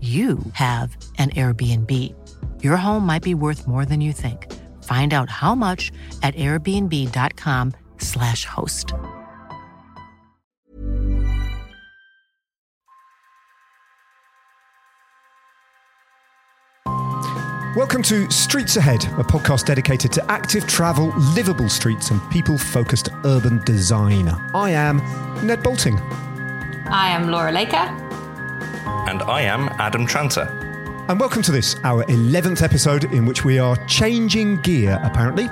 you have an Airbnb. Your home might be worth more than you think. Find out how much at airbnb.com/slash host. Welcome to Streets Ahead, a podcast dedicated to active travel, livable streets, and people focused urban design. I am Ned Boulting. I am Laura Laker. And I am Adam Tranter. And welcome to this, our 11th episode, in which we are changing gear, apparently.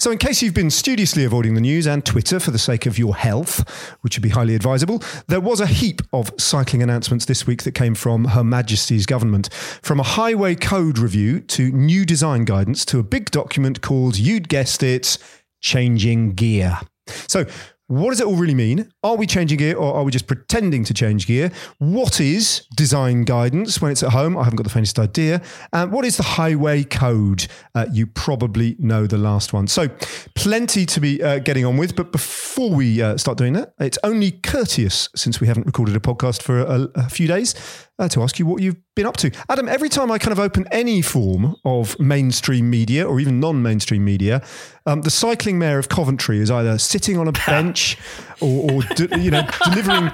So, in case you've been studiously avoiding the news and Twitter for the sake of your health, which would be highly advisable, there was a heap of cycling announcements this week that came from Her Majesty's government. From a highway code review to new design guidance to a big document called, you'd guessed it, Changing Gear. So, what does it all really mean? Are we changing gear or are we just pretending to change gear? What is design guidance when it's at home? I haven't got the faintest idea. And what is the highway code? Uh, you probably know the last one. So, plenty to be uh, getting on with. But before we uh, start doing that, it's only courteous since we haven't recorded a podcast for a, a few days uh, to ask you what you've been up to. Adam, every time I kind of open any form of mainstream media or even non mainstream media, um, the cycling mayor of Coventry is either sitting on a bench or, or de- you know, delivering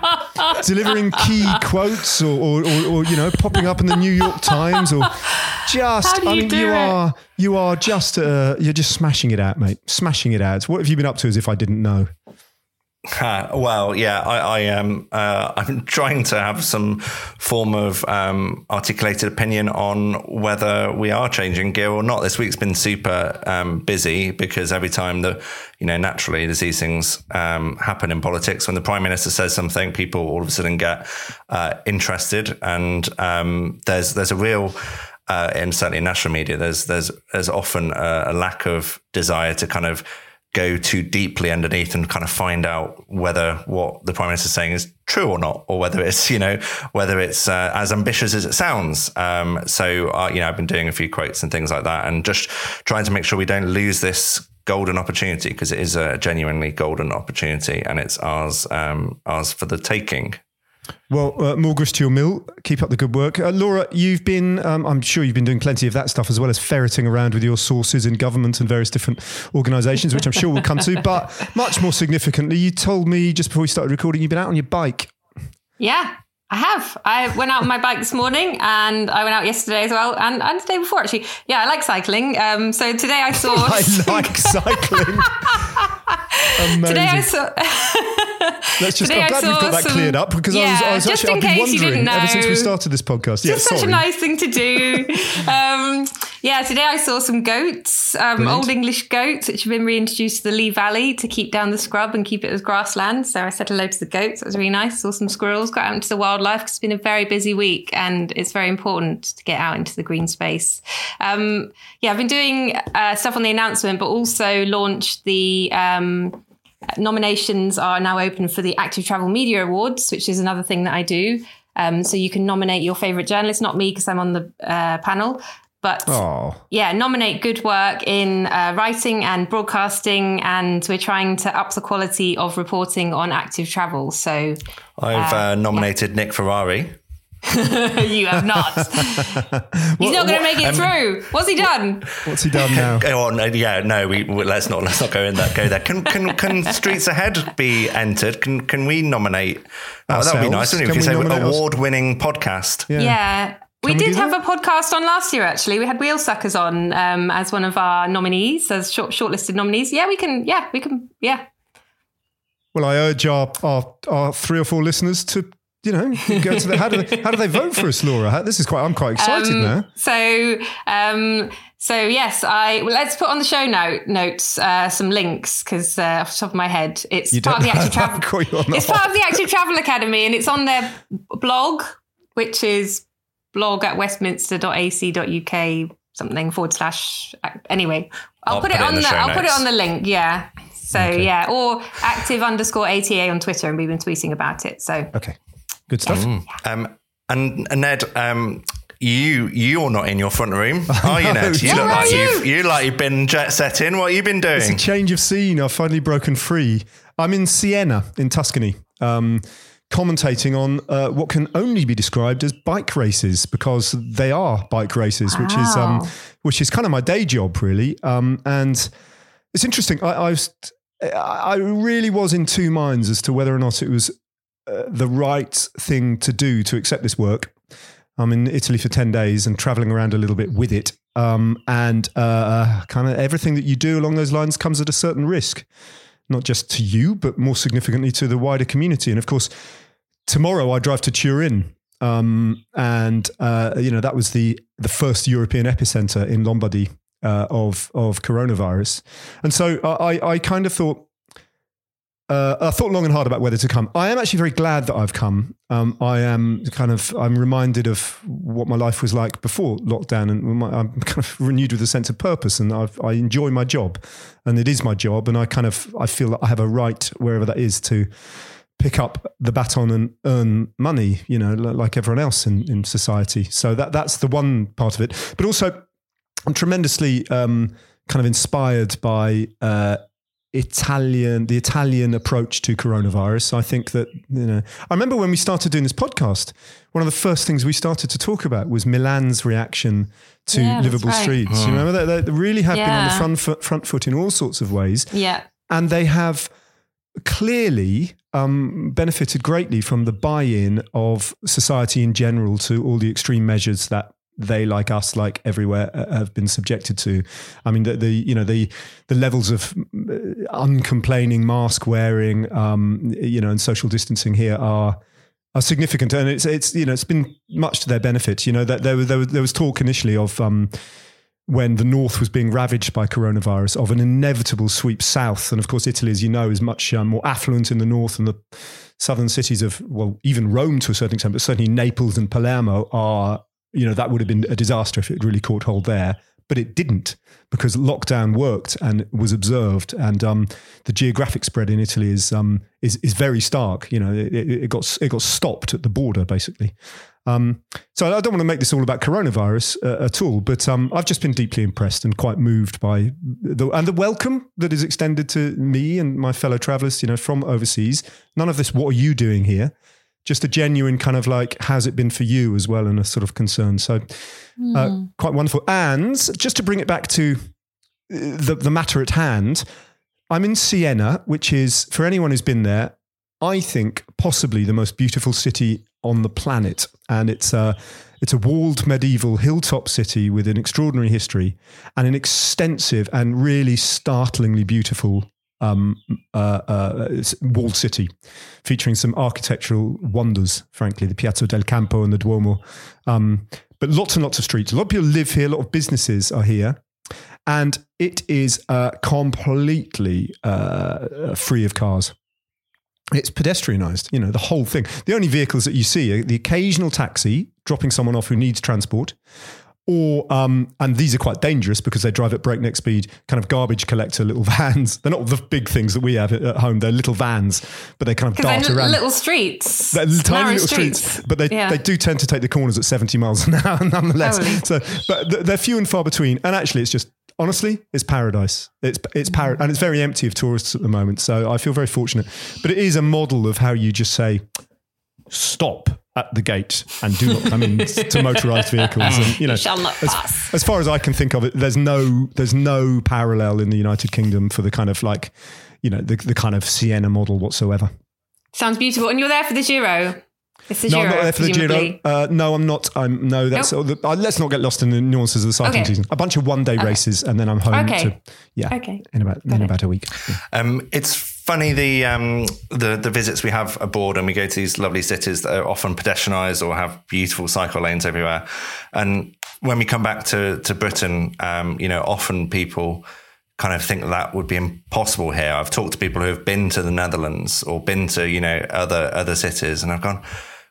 delivering key quotes or, or, or, you know, popping up in the New York Times or just, do I you mean, you it? are, you are just, uh, you're just smashing it out, mate. Smashing it out. What have you been up to as if I didn't know? Well, yeah, I, I am. Uh, I'm trying to have some form of um, articulated opinion on whether we are changing gear or not. This week's been super um, busy because every time the, you know, naturally there's these things um, happen in politics. When the prime minister says something, people all of a sudden get uh, interested, and um, there's there's a real uh, and certainly in national media, there's there's there's often a, a lack of desire to kind of go too deeply underneath and kind of find out whether what the prime minister is saying is true or not, or whether it's you know whether it's uh, as ambitious as it sounds. Um, so uh, you know, I've been doing a few quotes and things like that, and just trying to make sure we don't lose this golden opportunity because it is a genuinely golden opportunity, and it's ours um, ours for the taking. Well, uh, more grist to your mill. Keep up the good work. Uh, Laura, you've been, um, I'm sure you've been doing plenty of that stuff as well as ferreting around with your sources in government and various different organisations, which I'm sure we'll come to. But much more significantly, you told me just before we started recording, you've been out on your bike. Yeah, I have. I went out on my bike this morning and I went out yesterday as well and, and the day before actually. Yeah, I like cycling. Um, so today I saw. I like cycling. Amazing. Today I saw. Let's just, today I'm glad we've got that some- cleared up because I was, I was just actually, in I've been case you wondering didn't ever since we started this podcast. Yeah, It's such a nice thing to do. um, yeah, today I saw some goats, um, old English goats, which have been reintroduced to the Lee Valley to keep down the scrub and keep it as grassland. So I said hello to the goats. That was really nice. Saw some squirrels, got out into the wildlife it's been a very busy week and it's very important to get out into the green space. Um, yeah, I've been doing uh, stuff on the announcement, but also launched the. Um, nominations are now open for the Active Travel Media Awards, which is another thing that I do. Um, so you can nominate your favorite journalist, not me because I'm on the uh, panel, But Oh, yeah, nominate good work in uh, writing and broadcasting, and we're trying to up the quality of reporting on active travel. So I've uh, nominated Nick Ferrari. you have not. He's not going to make it through. What's he done? what's he done now? Oh no, yeah, no. We we- let's not let's not go in that go there. Can can can Streets Ahead be entered? Can can we nominate? Oh, that would be nice, wouldn't it? Can If you we say award-winning podcast. Yeah. We we did have a podcast on last year, actually. We had Wheel Suckers on um, as one of our nominees, as short shortlisted nominees. Yeah, we can. Yeah, we can. Yeah. Well, I urge our, our our three or four listeners to you know go to the how do they, how do they vote for us, Laura? How- This is quite I'm quite excited now. So, um, so yes, I well, let's put on the show note notes uh, some links because uh, off the top of my head, it's You part of the Active I'll Travel. call you on It's part of the Active Travel Academy, and it's on their blog, which is blog at westminster.ac.uk something forward slash. Anyway, I'll, I'll put, it put it in on the the. I'll put it on the link. Yeah. So yeah, or active underscore ATA on Twitter, and we've been tweeting about it. So Okay, good stuff. Um, and and Ned, um, you you're not in your front room, are you, Ned? You look like you? you've you like you've been jet setting. What have you been doing? It's a change of scene. I've finally broken free. I'm in Siena in Tuscany, um, commentating on uh, what can only be described as bike races because they are bike races, which is um, which is kind of my day job, really. Um, and it's interesting. I, I was, I really was in two minds as to whether or not it was uh, the right thing to do to accept this work. I'm in Italy for 10 days and traveling around a little bit with it. Um, and uh, kind of everything that you do along those lines comes at a certain risk, not just to you, but more significantly to the wider community. And of course, tomorrow I drive to Turin. Um, and, uh, you know, that was the, the first European epicenter in Lombardy uh, of, of coronavirus. And so I, I kind of thought, uh, I thought long and hard about whether to come. I am actually very glad that I've come. Um, I am kind of I'm reminded of what my life was like before lockdown, and my, I'm kind of renewed with a sense of purpose, and I've, I enjoy my job, and it is my job, and I kind of I feel that I have a right wherever that is to pick up the baton and earn money, you know, like everyone else in, in society. So that that's the one part of it, but also I'm tremendously um, kind of inspired by uh, Italian, the Italian approach to coronavirus. I think that you know, I remember when we started doing this podcast, one of the first things we started to talk about was Milan's reaction to Yeah, livable right. streets. You remember they, they really have been on the front foot, front foot in all sorts of ways, yeah, and they have clearly um, benefited greatly from the buy-in of society in general to all the extreme measures that they, like us, like everywhere, uh, have been subjected to. I mean, the, the you know the the levels of uh, uncomplaining mask wearing, um, you know, and social distancing here are are significant, and it's it's you know it's been much to their benefit. You know that there was there was, there was talk initially of. Um, when the north was being ravaged by coronavirus, of an inevitable sweep south. And of course, Italy, as you know, is much um, more affluent in the north, and the southern cities of, well, even Rome to a certain extent, but certainly Naples and Palermo are, you know, that would have been a disaster if it really caught hold there. But it didn't because lockdown worked and was observed, and um, the geographic spread in Italy is um, is is very stark. You know, it, it it got it got stopped at the border basically. Um, so I don't want to make this all about coronavirus uh, at all, but um, I've just been deeply impressed and quite moved by the and the welcome that is extended to me and my fellow travellers, you know, from overseas. None of this. What are you doing here? Just a genuine kind of like, how's it been for you as well, and a sort of concern. So uh, quite wonderful. And just to bring it back to uh, the the matter at hand, I'm in Siena, which is for anyone who's been there, I think possibly the most beautiful city on the planet, and it's a it's a walled medieval hilltop city with an extraordinary history and an extensive and really startlingly beautiful um, uh, uh, walled city, featuring some architectural wonders. Frankly, the Piazza del Campo and the Duomo, um, but lots and lots of streets. A lot of people live here. A lot of businesses are here and it is uh, completely uh, free of cars. It's pedestrianised, you know, the whole thing. The only vehicles that you see are the occasional taxi dropping someone off who needs transport, or um, and these are quite dangerous because they drive at breakneck speed. Kind of garbage collector little vans. They're not the big things that we have at home. They're little vans, but they kind of dart they're around. little streets, They're tiny little streets, but they, Yeah. they do tend to take the corners at 70 miles an hour nonetheless. Totally. So, but they're few and far between. And actually, it's just honestly, it's paradise. It's it's par- and it's very empty of tourists at the moment. So I feel very fortunate. But it is a model of how you just say stop at the gate and do not come in to motorized vehicles. And you know, You shall not as, pass. as far as I can think of it, there's no there's no parallel in the United Kingdom for the kind of like you know the, the kind of Siena model whatsoever. Sounds beautiful. And you're there for the Giro. It's the No, Giro. I'm not there for the Giro. Uh, no, I'm not. I'm no. That's Nope. uh, let's not get lost in the nuances of the cycling Okay. season. A bunch of one day races, and then I'm home Okay. to yeah. Okay. in about in about a week. Yeah. Um, it's funny the um, the the visits we have abroad, and we go to these lovely cities that are often pedestrianised or have beautiful cycle lanes everywhere. And when we come back to to Britain, um, you know, often people kind of think that would be impossible here. I've talked to people who have been to the Netherlands or been to you know other other cities, and I've gone.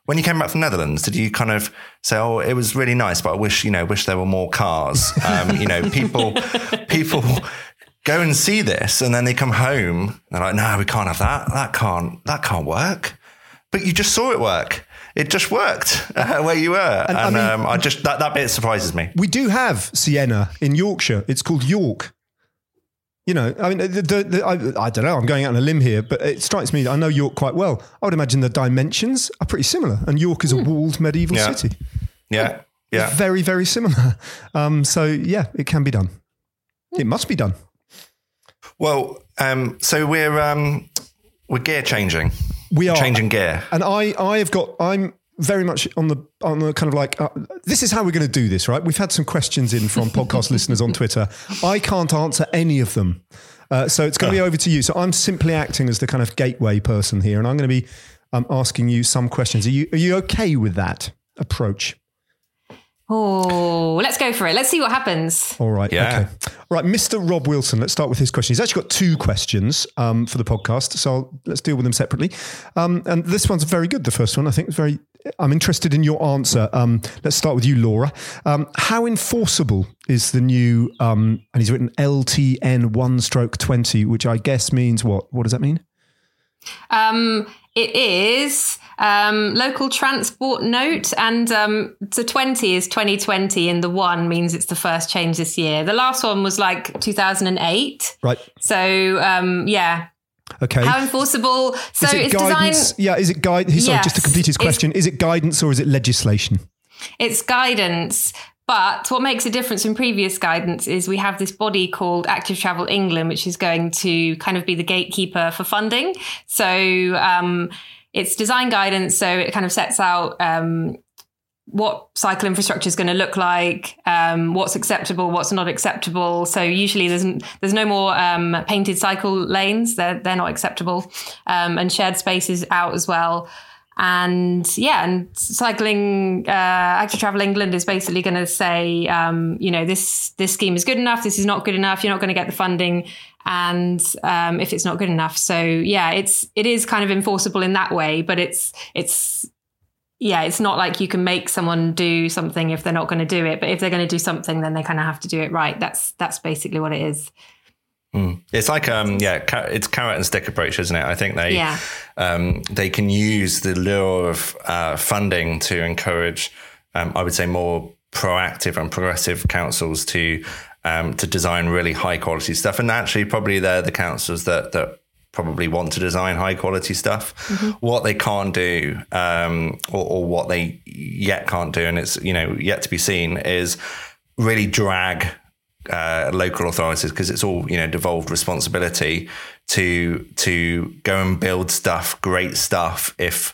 When you came back from the Netherlands, did you kind of say, "Oh, it was really nice, but I wish you know, wish there were more cars"? Um, you know, people, people go and see this, and then they come home. They're like, "No, we can't have that. That can't. That can't work." But you just saw it work. It just worked uh, where you were, and, I mean- um, I just that that bit surprises me. We do have Siena in Yorkshire. It's called York. You know, I mean, the, the, the, I, I don't know. I'm going out on a limb here, but it strikes me. I know York quite well. I would imagine the dimensions are pretty similar, and York is a walled medieval Yeah. city. Yeah, yeah. Very, very similar. Um, so yeah, it can be done. It must be done. Well, um, so we're um, we're gear changing. We are changing gear. and I, I have got. I'm very much on the on the kind of like uh, this is how we're going to do this, right? We've had some questions in from podcast listeners on Twitter. I can't answer any of them, uh, so it's going to be over to you. So I'm simply acting as the kind of gateway person here, and I'm going to be um, asking you some questions. Are you are you okay with that approach? Oh, let's go for it. Let's see what happens. All right. Yeah. Okay. All right. Mr. Rob Wilson, let's start with his question. He's actually got two questions um, for the podcast. So I'll, let's deal with them separately. Um, and this one's very good. The first one, I think, is very. I'm interested in your answer. Um, let's start with you, Laura. Um, how enforceable is the new, um, and he's written LTN one stroke 20, which I guess means what? What does that mean? Um, it is um, local transport note, and um, so 20 is 2020, and the one means it's the first change this year. The last one was like 2008. Right. So, um, yeah. Okay. How enforceable? So is it it's guidance? designed. Yeah. Is it guidance? Sorry, just to complete his it's- question, is it guidance or is it legislation? It's guidance. But what makes a difference from previous guidance is we have this body called Active Travel England, which is going to kind of be the gatekeeper for funding. So um, it's design guidance. So it kind of sets out um, what cycle infrastructure is going to look like, um, what's acceptable, what's not acceptable. So usually there's there's no more um, painted cycle lanes; they're they're not acceptable, um, and shared spaces out as well. And yeah, and cycling, uh, Active Travel England is basically going to say, um, you know, this this scheme is good enough, this is not good enough, you're not going to get the funding, and um, if it's not good enough, so yeah, it's it is kind of enforceable in that way, but it's it's yeah, it's not like you can make someone do something if they're not going to do it, but if they're going to do something, then they kind of have to do it right. That's that's basically what it is. It's like um yeah, it's carrot and stick approach, isn't it? I think they Yeah. um they can use the lure of uh, funding to encourage, um, I would say, more proactive and progressive councils to um, to design really high quality stuff. And actually, probably they're the councils that that probably want to design high quality stuff. What they can't do, um, or, or what they yet can't do, and it's you know yet to be seen, is really drag uh, local authorities because it's all you know devolved responsibility to to go and build stuff, great stuff, if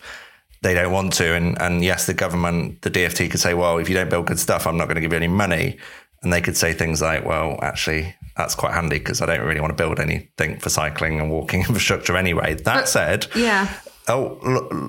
they don't want to. And and yes, the government, the DFT could say, well, if you don't build good stuff, I'm not going to give you any money. And they could say things like, well, actually, that's quite handy because I don't really want to build anything for cycling and walking infrastructure anyway. That said, Yeah. Oh,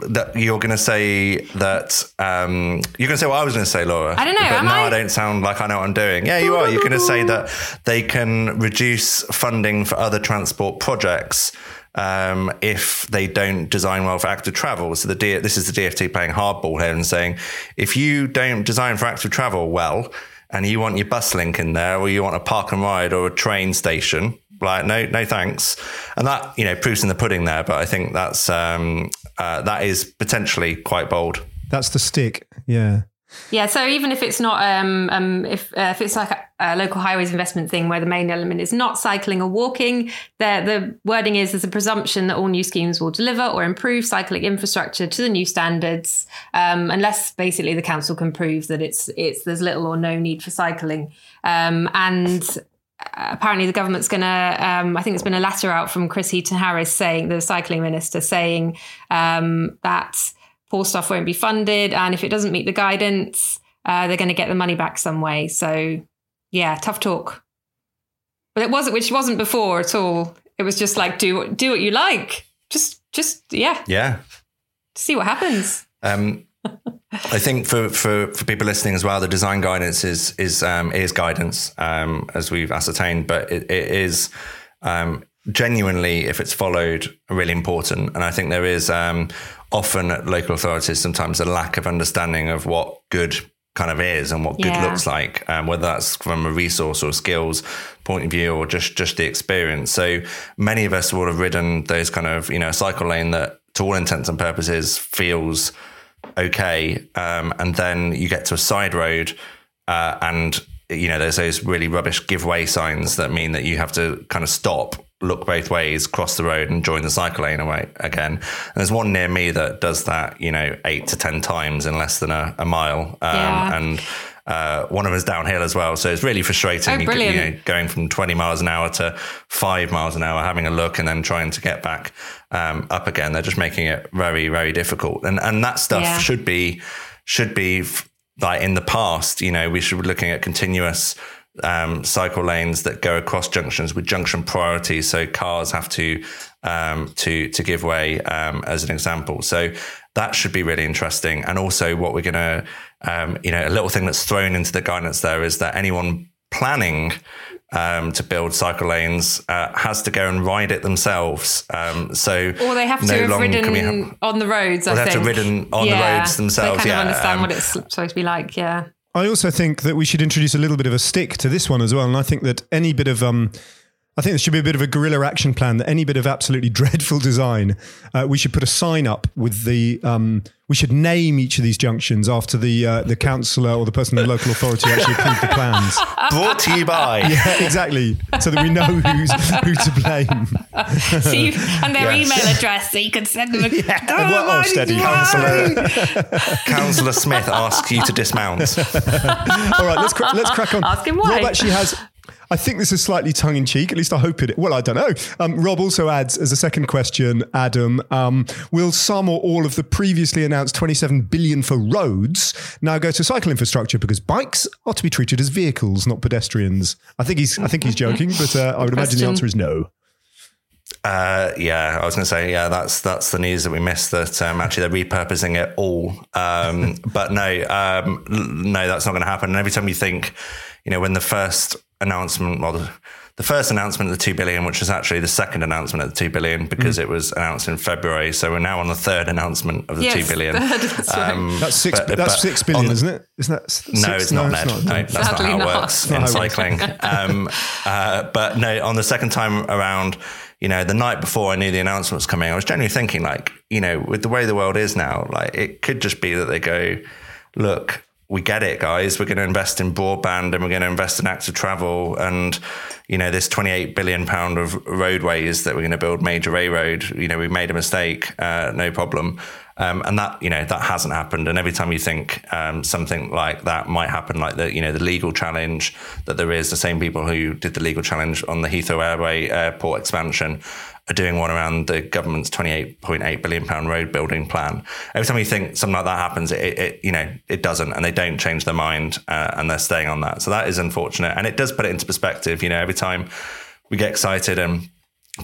that you're going to say that um, you're going to say what I was going to say, Laura. I don't know, But now I? I don't sound like I know what I'm doing. Yeah, you are. You're going to say that they can reduce funding for other transport projects um, if they don't design well for active travel. So the D- this is the DFT playing hardball here and saying if you don't design for active travel well. and you want your bus link in there, or you want a park and ride or a train station, like no, no thanks. And that you know proofs in the pudding there. But I think that's um, uh, that is potentially quite bold. That's the stick. Yeah. Yeah, so even if it's not, um, um, if uh, if it's like a, a, local highways investment thing where the main element is not cycling or walking, the the wording is there's a presumption that all new schemes will deliver or improve cycling infrastructure to the new standards, um, unless basically the council can prove that it's it's there's little or no need for cycling, um, and apparently the government's going to um, i think there's been a letter out from Chris Heaton Harris saying the cycling minister saying um, that poor stuff won't be funded. And if it doesn't meet the guidance, uh, they're going to get the money back some way. So, yeah, tough talk. But it wasn't, which wasn't before at all. It was just like do do what you like. Just, just yeah, yeah. See what happens. Um, I think for, for, for people listening as well, the design guidance is is um, is guidance um, as we've ascertained, but it, it is um, genuinely, if it's followed, really important. And I think there is um, often at local authorities sometimes a lack of understanding of what good kind of is and what good yeah. looks like, um, whether that's from a resource or skills point of view or just just the experience. So many of us would have ridden those kind of you know cycle lane that, to all intents and purposes, feels okay, um, and then you get to a side road uh, and you know there's those really rubbish giveaway signs that mean that you have to kind of stop look both ways, cross the road, and join the cycle lane away again. And there's one near me that does that, you know, eight to ten times in less than a, a mile, um, yeah. and. Uh, one of them is downhill as well, so it's really frustrating. Oh, brilliant. You, you know, going from 20 miles an hour to five miles an hour, having a look, and then trying to get back um, up again. They're just making it very, very difficult, and and that stuff yeah. should be should be like in the past. You know, we should be looking at continuous um, cycle lanes that go across junctions with junction priority, so cars have to um, to to give way um, as an example. So that should be really interesting. And also, what we're going to, um, you know, a little thing that's thrown into the guidance there is that anyone planning um, to build cycle lanes uh, has to go and ride it themselves. Um, so or they have to no have ridden have, on the roads. I they think. have to ridden on yeah. the roads themselves. They kind yeah, of understand um, what it's supposed to be like. Yeah. I also think that we should introduce a little bit of a stick to this one as well. And I think that any bit of um, I think there should be a bit of a guerrilla action plan that any bit of absolutely dreadful design, uh, we should put a sign up with the, um, we should name each of these junctions after the uh, the councillor or the person in the local authority actually approved the plans. Brought to you by. Yeah, exactly. So that we know who's who to blame. so you, and their yes. email address, so you can send them a. Yeah. Oh, well, oh, steady. Councillor, Councillor Smith asks you to dismount. All right, let's, cra- let's crack on. Ask him why. Rob actually has I think this is slightly tongue in cheek. At least I hope it. Well, I don't know. Um, Rob also adds as a second question, Adam, um, will some or all of the previously announced 27 billion for roads now go to cycle infrastructure because bikes are to be treated as vehicles, not pedestrians? I think he's. I think he's joking, but uh, I would imagine the answer is no. Uh, yeah, I was going to say, yeah, that's that's the news that we missed. That um, actually they're repurposing it all, um, but no, um, no, that's not going to happen. And every time you think, you know, when the first announcement, well, the, the, first announcement of the 2 billion, which was actually the second announcement of the 2 billion because mm. it was announced in February. So we're now on the third announcement of the yes, 2 billion. That's, um, that's six, but, that's but six billion, the, isn't it? Isn't that six? No, it's not, no, Ned. It's not, no, that's not how it works in cycling. um, uh, but no, on the second time around, you know, the night before I knew the announcement was coming, I was generally thinking like, you know, with the way the world is now, like it could just be that they go, look, we get it, guys. We're going to invest in broadband and we're going to invest in active travel. And, you know, this 28 billion pound of roadways that we're going to build major A road, you know, we made a mistake, uh, no problem. Um, and that, you know, that hasn't happened. And every time you think um, something like that might happen, like the, you know, the legal challenge that there is, the same people who did the legal challenge on the Heathrow Airway airport expansion are doing one around the government's 28.8 billion pound road building plan. Every time you think something like that happens, it, it you know it doesn't, and they don't change their mind, uh, and they're staying on that. So that is unfortunate, and it does put it into perspective. You know, every time we get excited and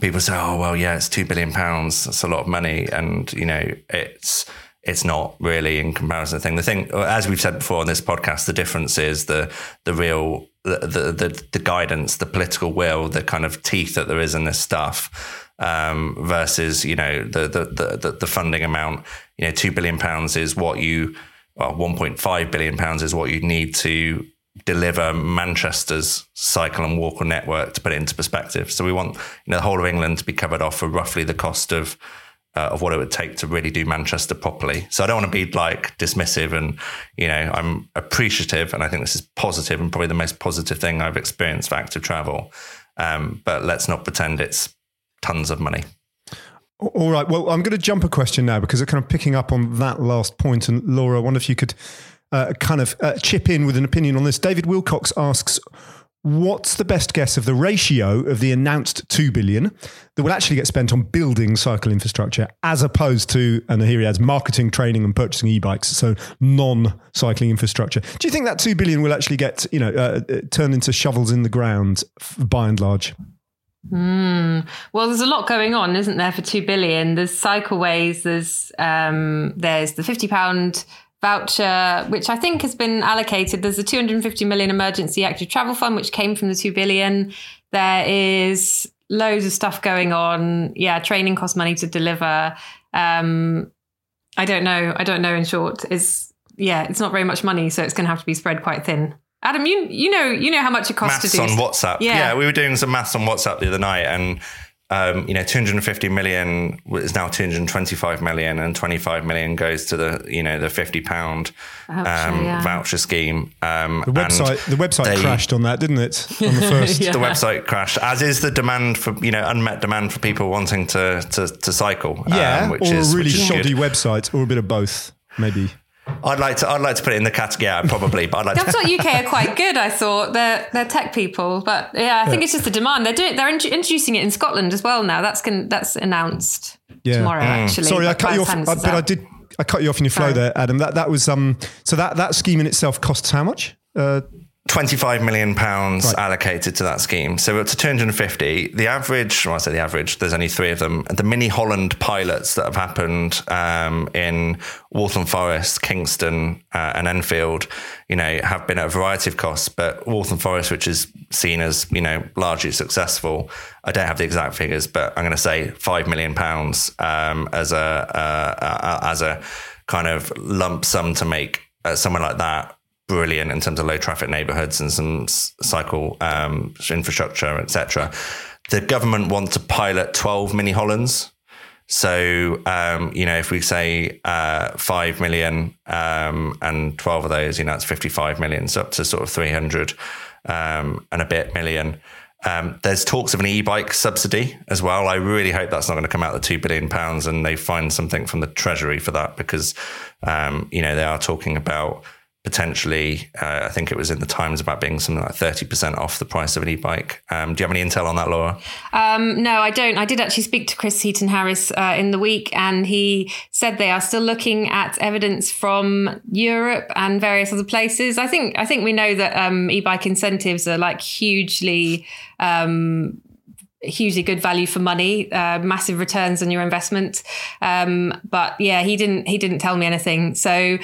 people say, "Oh, well, yeah, it's two billion pounds. That's a lot of money," and you know, it's it's not really in comparison thing. The thing, as we've said before on this podcast, the difference is the the real the, the the, the guidance, the political will, the kind of teeth that there is in this stuff um, versus you know the, the the the funding amount. You know, two billion pounds is what you well, 1.5 billion pounds is what you need to deliver Manchester's cycle and walk network to put it into perspective. So we want you know the whole of England to be covered off for roughly the cost of uh, of what it would take to really do Manchester properly. So I don't want to be like dismissive, and you know I'm appreciative, and I think this is positive and probably the most positive thing I've experienced for active travel. Um, but let's not pretend it's tons of money. All right. Well, I'm going to jump a question now because I'm kind of picking up on that last point. And Laura, I wonder if you could uh, kind of uh, chip in with an opinion on this. David Wilcox asks, what's the best guess of the ratio of the announced 2 billion that will actually get spent on building cycle infrastructure as opposed to and here he adds marketing training and purchasing e-bikes so non-cycling infrastructure do you think that 2 billion will actually get you know uh, uh turned into shovels in the ground by and large Mm. Well, there's a lot going on, isn't there, for two billion? There's cycleways, there's um, there's the fifty pound voucher, which I think has been allocated. There's a 250 million emergency active travel fund, which came from the 2 billion. There is loads of stuff going on. Yeah, training costs money to deliver. Um, I don't know. I don't know. In short, is yeah, it's not very much money, so it's going to have to be spread quite thin. Adam, you you know you know how much it costs maths to do on WhatsApp. Yeah. yeah, we were doing some maths on WhatsApp the other night, and um, you know, 250 million is now 225 million, and 25 million goes to the you know the 50 pound um, yeah. voucher scheme. Um, the website the website they, crashed on that, didn't it? On the first, yeah. the website crashed, as is the demand for you know unmet demand for people wanting to to, to cycle. Yeah, um, which or is, a really shoddy good. website, or a bit of both, maybe. I'd like to. I'd like to put it in the category. Yeah, probably, but I'd like. That's what UK are quite good. I thought they're they're tech people, but yeah, I think yeah. it's just the demand. They're doing. They're introducing it in Scotland as well now. That's can, that's announced yeah. tomorrow. Mm. Actually, sorry, I cut you off, uh, but I did. I cut you off in your flow Sorry. there, Adam. That that was um. So that that scheme in itself costs how much? Uh, 25 million pounds right. allocated to that scheme. So up to 250. The average, well, I say the average, there's only three of them. The Mini Holland pilots that have happened um, in Waltham Forest, Kingston, uh, and Enfield, you know, have been at a variety of costs. But Waltham Forest, which is seen as, you know, largely successful, I don't have the exact figures, but I'm going to say five million pounds um, as a uh, uh, as a kind of lump sum to make uh, somewhere like that brilliant in terms of low traffic neighborhoods and some cycle um, infrastructure, etc. The government want to pilot 12 mini Hollands. So, um, you know, if we say uh, 5 million um, and 12 of those, you know, it's 55 million, so up to sort of 300 um, and a bit million. Um, there's talks of an e-bike subsidy as well. I really hope that's not going to come out the two billion pounds, and they find something from the treasury for that because, um, you know, they are talking about potentially, uh, I think it was in the Times about being something like 30% off the price of an e bike. Um, do you have any intel on that, Laura? Um, no, I don't. I did actually speak to Chris Heaton Harris uh, in the week, and he said they are still looking at evidence from Europe and various other places. I think I think we know that um, e bike incentives are like hugely um, hugely good value for money, uh, massive returns on your investment. Um, but yeah, he didn't he didn't tell me anything. So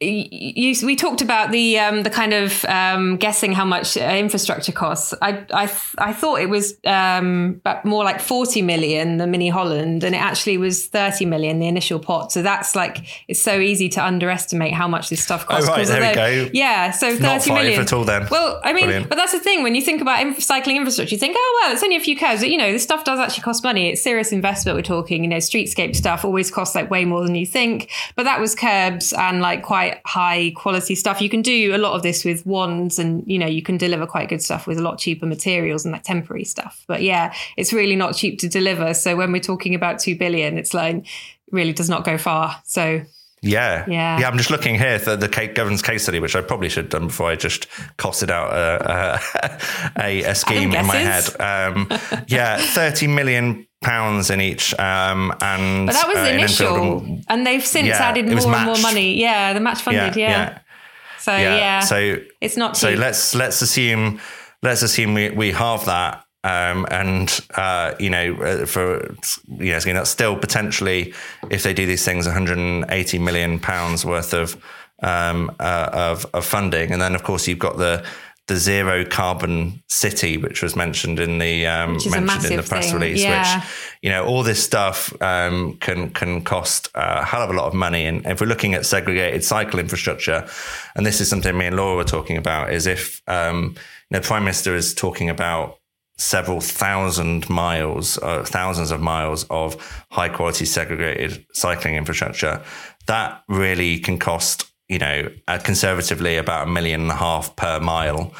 you, we talked about the um, the kind of um, guessing how much uh, infrastructure costs. I I, I thought it was um, more like forty million the Mini Holland, and it actually was thirty million the initial pot. So that's like it's so easy to underestimate how much this stuff costs. Oh right, there although, we go. Yeah, so thirty Not five million. at all then. Well, I mean, Brilliant. but that's the thing when you think about cycling infrastructure, you think, oh well, it's only a few cars. But you know, this stuff does actually cost money. It's serious investment. We're talking. You know, streetscape stuff always costs like way more than you think. But that was curbs and like quite high quality stuff. You can do a lot of this with wands and, you know, you can deliver quite good stuff with a lot cheaper materials and that temporary stuff. But yeah, it's really not cheap to deliver. So when we're talking about 2 billion, it's like really does not go far. So yeah. Yeah. Yeah. I'm just looking here at the Kate Govern's case study, which I probably should have done before I just costed out a, a, a scheme in my head. Um, yeah. 30 million pounds in each. Um, and but that was uh, initial, and, and, they've since yeah, added more and more money. Yeah, the match funded. Yeah. yeah. So yeah. so it's not. So let's let's assume let's assume we we halve that. Um, and uh, you know, uh, for you know, that's still potentially, if they do these things, 180 million pounds worth of um, uh, of, of funding, and then of course you've got the the zero carbon city, which was mentioned in the um, Which is a mentioned in the press thing, release, yeah. which you know all this stuff um, can can cost a hell of a lot of money. And if we're looking at segregated cycle infrastructure, and this is something me and Laura were talking about, is if um, you know Prime Minister is talking about several thousand miles, uh, thousands of miles of high quality segregated cycling infrastructure, that really can cost, you know, uh, conservatively about a million and a half per mile.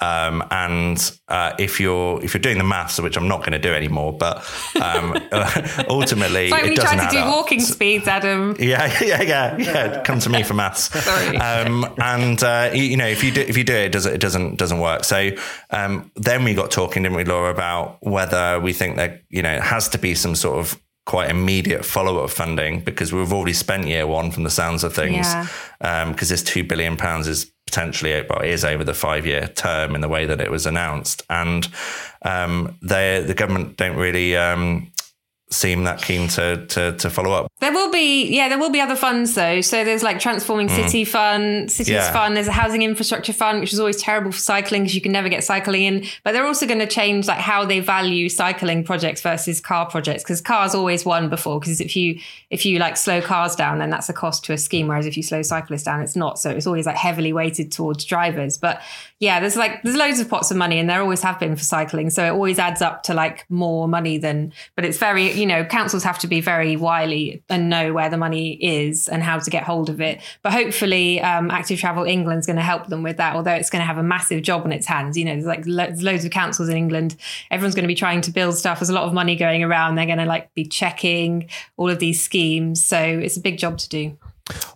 Um, and uh, if you're if you're doing the maths, which I'm not going to do anymore, but um, ultimately, It's like when it you try to do up. walking speeds, Adam. Yeah, yeah, yeah, yeah. Come to me for maths. Sorry. Um, and uh, you, you know, if you do, if you do it, it doesn't, it doesn't, doesn't work. So um, then we got talking, didn't we, Laura, about whether we think that you know it has to be some sort of quite immediate follow up funding because we've already spent year one from the sounds of things. Yeah. Because this two billion pounds is potentially well, it is over the five year term in the way that it was announced, and um, they the government don't really. Um, seem that keen to, to to follow up There will be, yeah, there will be other funds though. So there's like Transforming mm. City Fund, Cities Yeah. Fund. There's a Housing Infrastructure Fund, which is always terrible for cycling because you can never get cycling in. But they're also going to change like how they value cycling projects versus car projects because cars always won before. Because if you if you like slow cars down, then that's a cost to a scheme. Whereas if you slow cyclists down, it's not. So it's always like heavily weighted towards drivers. But yeah, there's like there's loads of pots of money, and there always have been for cycling. So it always adds up to like more money than. But it's very you know councils have to be very wily and know where the money is and how to get hold of it. But hopefully, um, Active Travel England's going to help them with that. Although it's going to have a massive job on its hands. You know, there's like lo- there's loads of councils in England. Everyone's going to be trying to build stuff. There's a lot of money going around. They're going to like be checking all of these schemes. So it's a big job to do.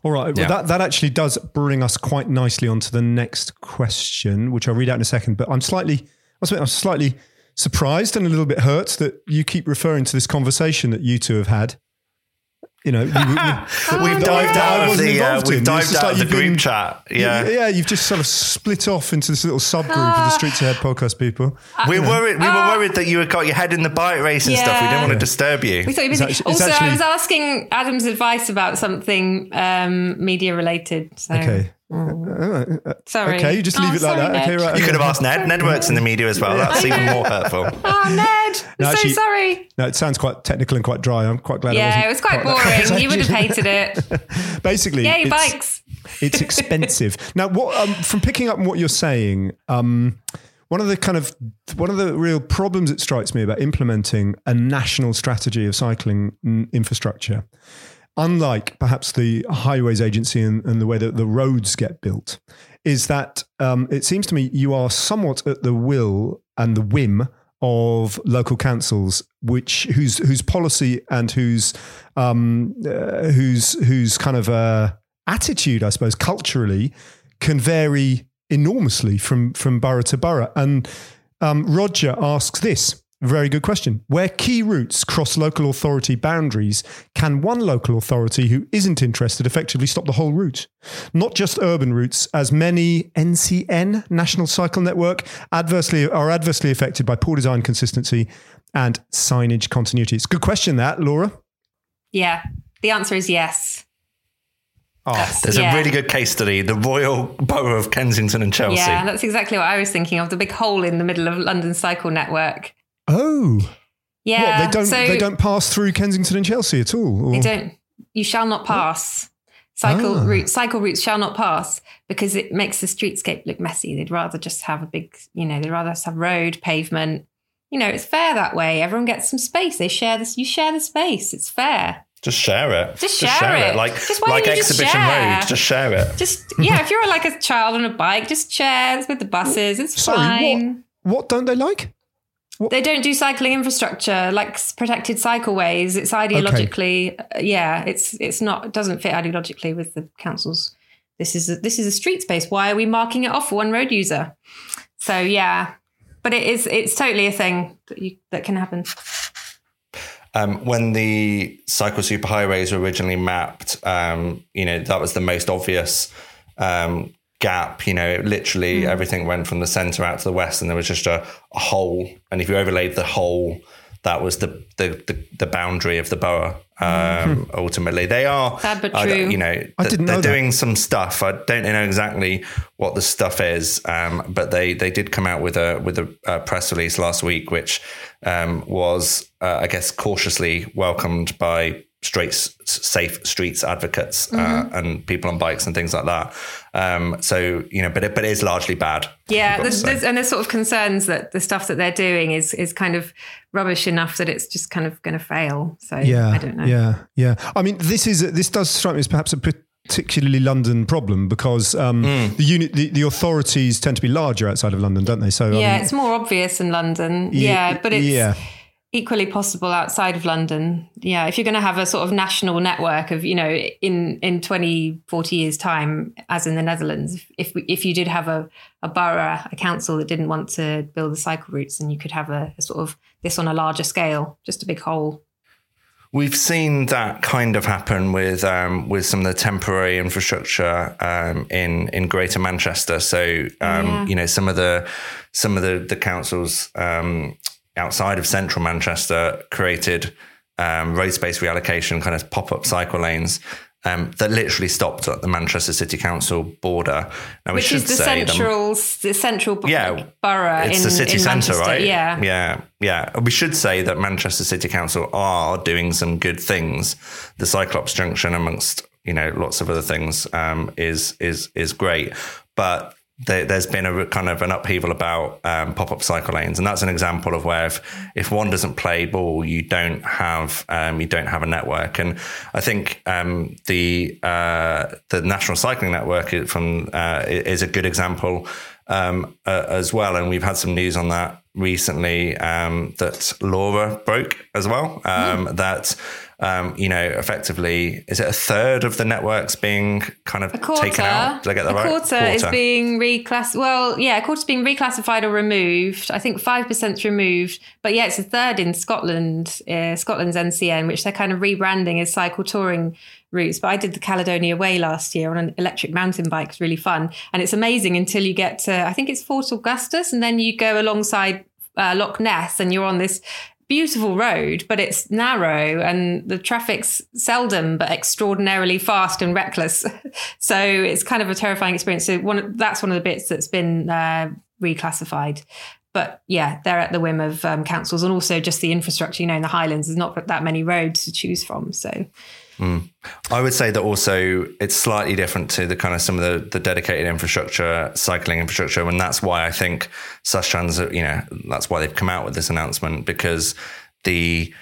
All right. Yeah. Well, that, that actually does bring us quite nicely onto the next question, which I'll read out in a second. But I'm slightly, I'm slightly surprised and a little bit hurt that you keep referring to this conversation that you two have had. You know, you, you, we've dived I out of the uh, we've in. Dived out like of the you've been- chat yeah yeah, you've just sort of split off into this little subgroup of the Streets Ahead podcast people. we were worried. We were worried that you had got your head in the bike race and stuff. We didn't want to disturb you. We thought you were It's busy. actu- also, actually- I was asking Adam's advice about something um, media related. So. Okay. Sorry. Okay, you just leave Oh, it like sorry, that. Okay, right. You could have asked Ned. Ned works in the media as well. That's even more hurtful. Oh, Ned. I'm No, so actually- sorry. No, it sounds quite technical and quite dry. I'm quite glad. I Yeah, wasn't it was quite part of that boring. You would have hated it. Basically, Yay, it's- bikes. it's expensive. now, what um, from picking up on what you're saying, um, one of the kind of one of the real problems it strikes me about implementing a national strategy of cycling infrastructure, unlike perhaps the highways agency and, and the way that the roads get built, is that um, it seems to me you are somewhat at the will and the whim of local councils, which whose whose policy and whose um, uh, whose whose kind of uh, attitude, I suppose, culturally, can vary enormously from from borough to borough. And um, Roger asks this very good question: Where key routes cross local authority boundaries, can one local authority who isn't interested effectively stop the whole route? Not just urban routes, as many NCN National Cycle Network adversely are adversely affected by poor design consistency and signage continuity. It's a good question, that Laura. Yeah. The answer is yes. Oh, There's Yeah. a really good case study: the Royal Borough of Kensington and Chelsea. Yeah, that's exactly what I was thinking of. The big hole in the middle of London Cycle Network. Oh. Yeah. What, they don't so they don't pass through Kensington and Chelsea at all. or- They don't. You shall not pass. Cycle Ah. routes. Cycle routes shall not pass because it makes the streetscape look messy. They'd rather just have a big, you know, they'd rather just have road, pavement. You know, it's fair that way. Everyone gets some space. They share this. You share the space. It's fair. Just share it. Just share it. Like Just why like don't just Exhibition share? Road. Just share it. Just yeah, if you're like a child on a bike, just share with the buses. It's Sorry, fine. what what don't they like? They don't do cycling infrastructure like protected cycleways. It's ideologically, uh, yeah, it's it's not it doesn't fit ideologically with the councils. This is a, this is a street space. Why are we marking it off for one road user? So yeah, but it is it's totally a thing that you that can happen. Um, when the cycle superhighways were originally mapped, um, you know that was the most obvious um, gap. You know, literally Hmm. everything went from the center out to the west, and there was just a, a hole. And if you overlaid the hole, that was the the, the, the boundary of the borough. Um, ultimately, they are. Sad but true. you know, I didn't they're know doing some stuff. I don't know exactly what the stuff is, um, but they they did come out with a with a, uh press release last week, which um, was, uh, I guess, cautiously welcomed by streets safe streets advocates uh, Mm-hmm. and people on bikes and things like that. Um, so you know, but it, but it is largely bad. Yeah, I've got to there's, there's, and there's sort of concerns that the stuff that they're doing is is kind of rubbish enough that it's just kind of going to fail. So Yeah, I don't know. Yeah, yeah. I mean, this is this does strike me as perhaps a particularly London problem because um, Hmm. the unit, the, the authorities tend to be larger outside of London, don't they? So I Yeah, mean, it's more obvious in London. Ye- Yeah, but it's yeah. Equally possible outside of London. Yeah, if you're going to have a sort of national network of, you know, in in 20, 40 years time, as in the Netherlands, if we, if you did have a, a borough, a council that didn't want to build the cycle routes, then you could have a, a sort of this on a larger scale, just a big hole. We've seen that kind of happen with um, with some of the temporary infrastructure um, in in Greater Manchester. So um, Yeah. you know some of the some of the the councils um, outside of central Manchester created um, road space reallocation kind of pop up cycle lanes. Um, that literally stopped at the Manchester City Council border. Now, Which is the central, the central yeah, borough it's in, the city centre, Manchester. right? Yeah. yeah, yeah. We should say that Manchester City Council are doing some good things. The Cyclops Junction, amongst you know lots of other things, um, is is is great, but. There, there's been a kind of an upheaval about um, pop-up cycle lanes, and that's an example of where if, if one doesn't play ball, you don't have um, you don't have a network. And I think um, the uh, the National Cycling Network is from uh, is a good example um, uh, as well. And we've had some news on that recently um, that Laura broke as well. Um, That um, you know, effectively, is it a third of the networks being kind of A quarter. taken out? Did I get that a right? quarter, is being reclassified. Well, yeah, a quarter is being reclassified or removed. I think five percent's removed, but yeah, it's a third in Scotland, uh, Scotland's NCN, which they're kind of rebranding as cycle touring routes. But I did the Caledonia Way last year on an electric mountain bike. It's really fun, and it's amazing until you get to I think it's Fort Augustus, and then you go alongside uh, Loch Ness, and you're on this beautiful road, but it's narrow and the traffic's seldom but extraordinarily fast and reckless. so it's kind of a terrifying experience. So one that's one of the bits that's been uh, reclassified. But yeah, they're at the whim of um, councils and also just the infrastructure. You know, in the Highlands, there's not that many roads to choose from. So I would say that also it's slightly different to the kind of some of the, the dedicated infrastructure, cycling infrastructure, and that's why I think Sustrans, you know, that's why they've come out with this announcement because the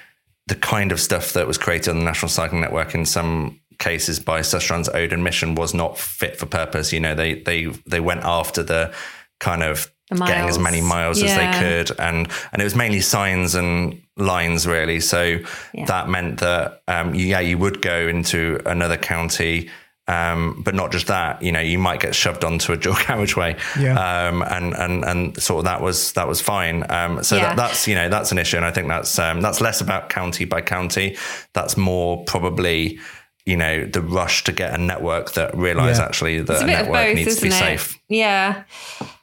the kind of stuff that was created on the National Cycling Network in some cases by Sustrans Odin mission was not fit for purpose. You know, they they they went after the kind of getting as many miles. as they could. And and it was mainly signs and lines really. So that meant that um yeah you would go into another county um but not just that. You know you might get shoved onto a dual carriageway. Yeah. um and and and sort of that was that was fine. Um so Yeah. that, that's you know that's an issue. And i think that's um that's less about county by county. That's more probably you know the rush to get a network that realize Yeah. actually that a a network both, needs to be it? safe Yeah.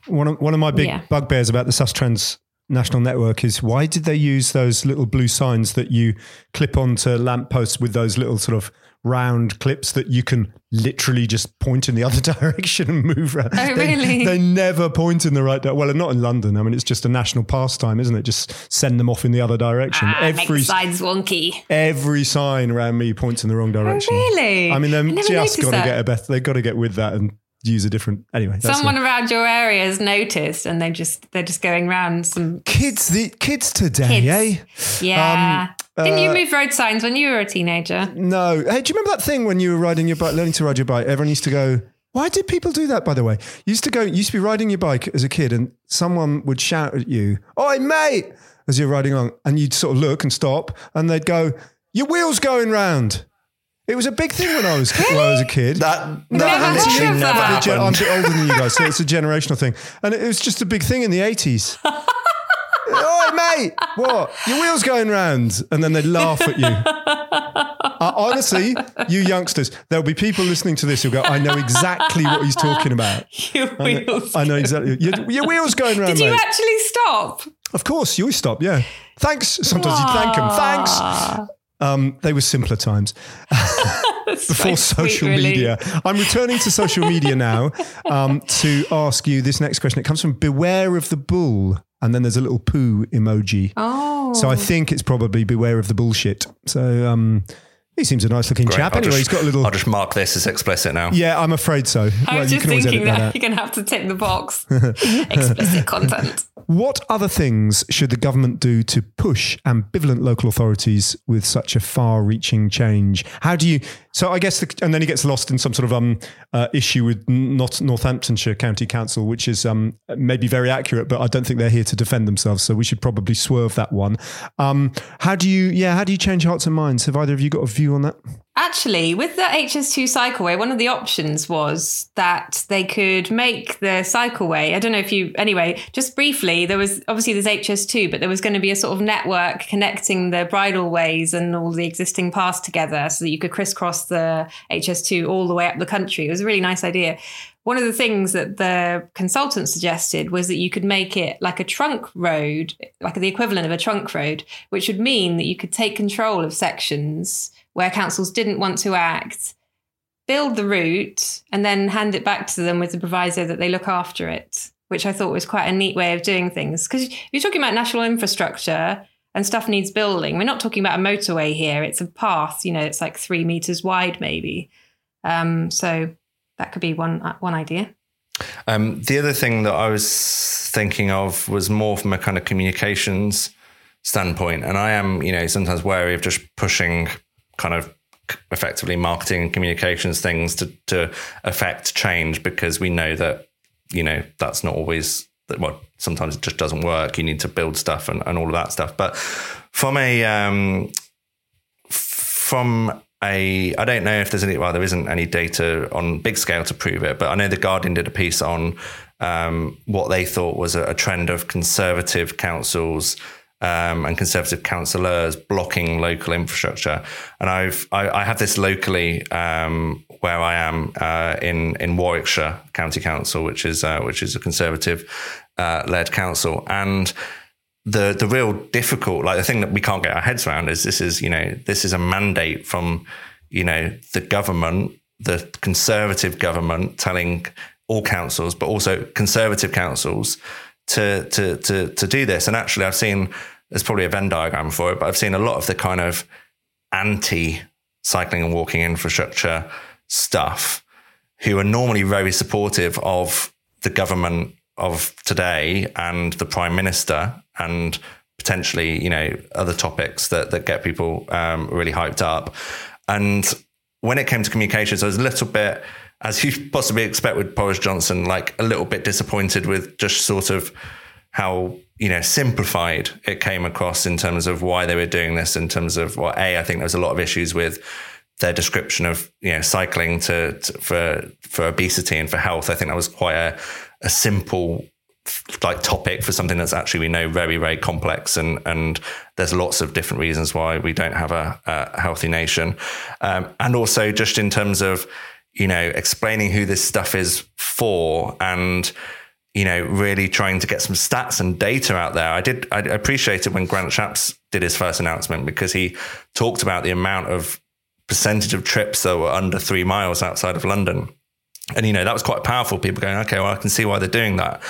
One of, one of my big Yeah. bugbears about the Sustrans National Network is why did they use those little blue signs that you clip onto lampposts with those little sort of round clips that you can literally just point in the other direction and move around? Oh, they, really? They never point in the right direction. Well, not in London. I mean, it's just a national pastime, isn't it? Just send them off in the other direction. Ah, every sides wonky. every sign around me points in the wrong direction. Oh, really? I mean, they've I just got to get a better. They've got to get with that and use a different. Anyway, Someone a- around your area has noticed, and they just they're just going round some kids. The kids today, Kids. eh? Yeah. Didn't uh, you move road signs when you were a teenager? No. Hey, do you remember that thing when you were riding your bike, learning to ride your bike? Everyone used to go. Why did people do that? By the way, you used to go. You used to be riding your bike as a kid, and someone would shout at you, "Oi, mate!" as you're riding along, and you'd sort of look and stop, and they'd go, "Your wheels going round." It was a big thing when I was when I was a kid. that Never that heard literally never that. The gen- I'm a bit older than you guys, so it's a generational thing. And it was just a big thing in the 80s. Oi, mate, what? Your wheel's going round. And then they'd laugh at you. Uh, honestly, you youngsters, there'll be people listening to this who'll go, I know exactly what he's talking about. Your I know, wheels. I know exactly. Your, your wheel's going round, Did you mate. actually stop? of course, you stop, yeah. Thanks. Sometimes you thank them. Thanks. Um, they were simpler times before social really. media. I'm returning to social media now um, to ask you this next question. It comes from Beware of the Bull, and then there's a little poo emoji. Oh. So I think it's probably Beware of the Bullshit. So um, he seems a nice looking Great. chap. I'll Anyway, just- he's got a little. I'll just mark this as explicit now. yeah, I'm afraid so. I Well, was just thinking edit that, you're going to have to tick the box. Explicit content. What other things should the government do to push ambivalent local authorities with such a far-reaching change? How do you? So I guess, the, and then he gets lost in some sort of um, uh, issue with not Northamptonshire County Council, which is um, maybe very accurate, but I don't think they're here to defend themselves. So we should probably swerve that one. Um, how do you? Yeah, how do you change hearts and minds? Have either of you got a view on that? Actually, with the HS2 cycleway, one of the options was that they could make the cycleway. I don't know if you, anyway, just briefly, there was obviously there's HS2, but there was going to be a sort of network connecting the bridleways and all the existing paths together so that you could crisscross the HS2 all the way up the country. It was a really nice idea. One of the things that the consultant suggested was that you could make it like a trunk road, like the equivalent of a trunk road, which would mean that you could take control of sections where councils didn't want to act, build the route, and then hand it back to them with the proviso that they look after it, which I thought was quite a neat way of doing things. Because you're talking about national infrastructure and stuff needs building. We're not talking about a motorway here. It's a path, you know, it's like three meters wide, maybe. Um, so that could be one uh, one idea. Um, the other thing that I was thinking of was more from a kind of communications standpoint, and I am, you know, sometimes wary of just pushing kind of effectively marketing and communications things to to affect change because we know that you know that's not always that well sometimes it just doesn't work. You need to build stuff and, and all of that stuff. But from a um from a I don't know if there's any well there isn't any data on big scale to prove it, but I know the Guardian did a piece on um, what they thought was a, a trend of conservative councils um, and conservative councillors blocking local infrastructure. And I've I, I have this locally um, where I am uh, in in Warwickshire County Council, which is uh, which is a conservative uh, led council, and the the real difficult like the thing that we can't get our heads around is this is you know this is a mandate from you know the government the conservative government telling all councils but also conservative councils to to to to do this. And actually I've seen there's probably a Venn diagram for it but I've seen a lot of the kind of anti cycling and walking infrastructure stuff who are normally very supportive of the government of today and the prime minister and potentially you know other topics that that get people um, really hyped up. And when it came to communications i was a little bit as you possibly expect with boris johnson like a little bit disappointed with just sort of how you know simplified it came across in terms of why they were doing this in terms of well a i think there was a lot of issues with their description of you know cycling to, to for for obesity and for health. I think that was quite a, a simple like topic for something that's actually we know very very complex and and there's lots of different reasons why we don't have a, a healthy nation. Um, and also just in terms of you know explaining who this stuff is for and you know really trying to get some stats and data out there. I did i appreciated when grant shapps did his first announcement because he talked about the amount of percentage of trips that were under three miles outside of london. And you know that was quite powerful. People going okay well i can see why they're doing that.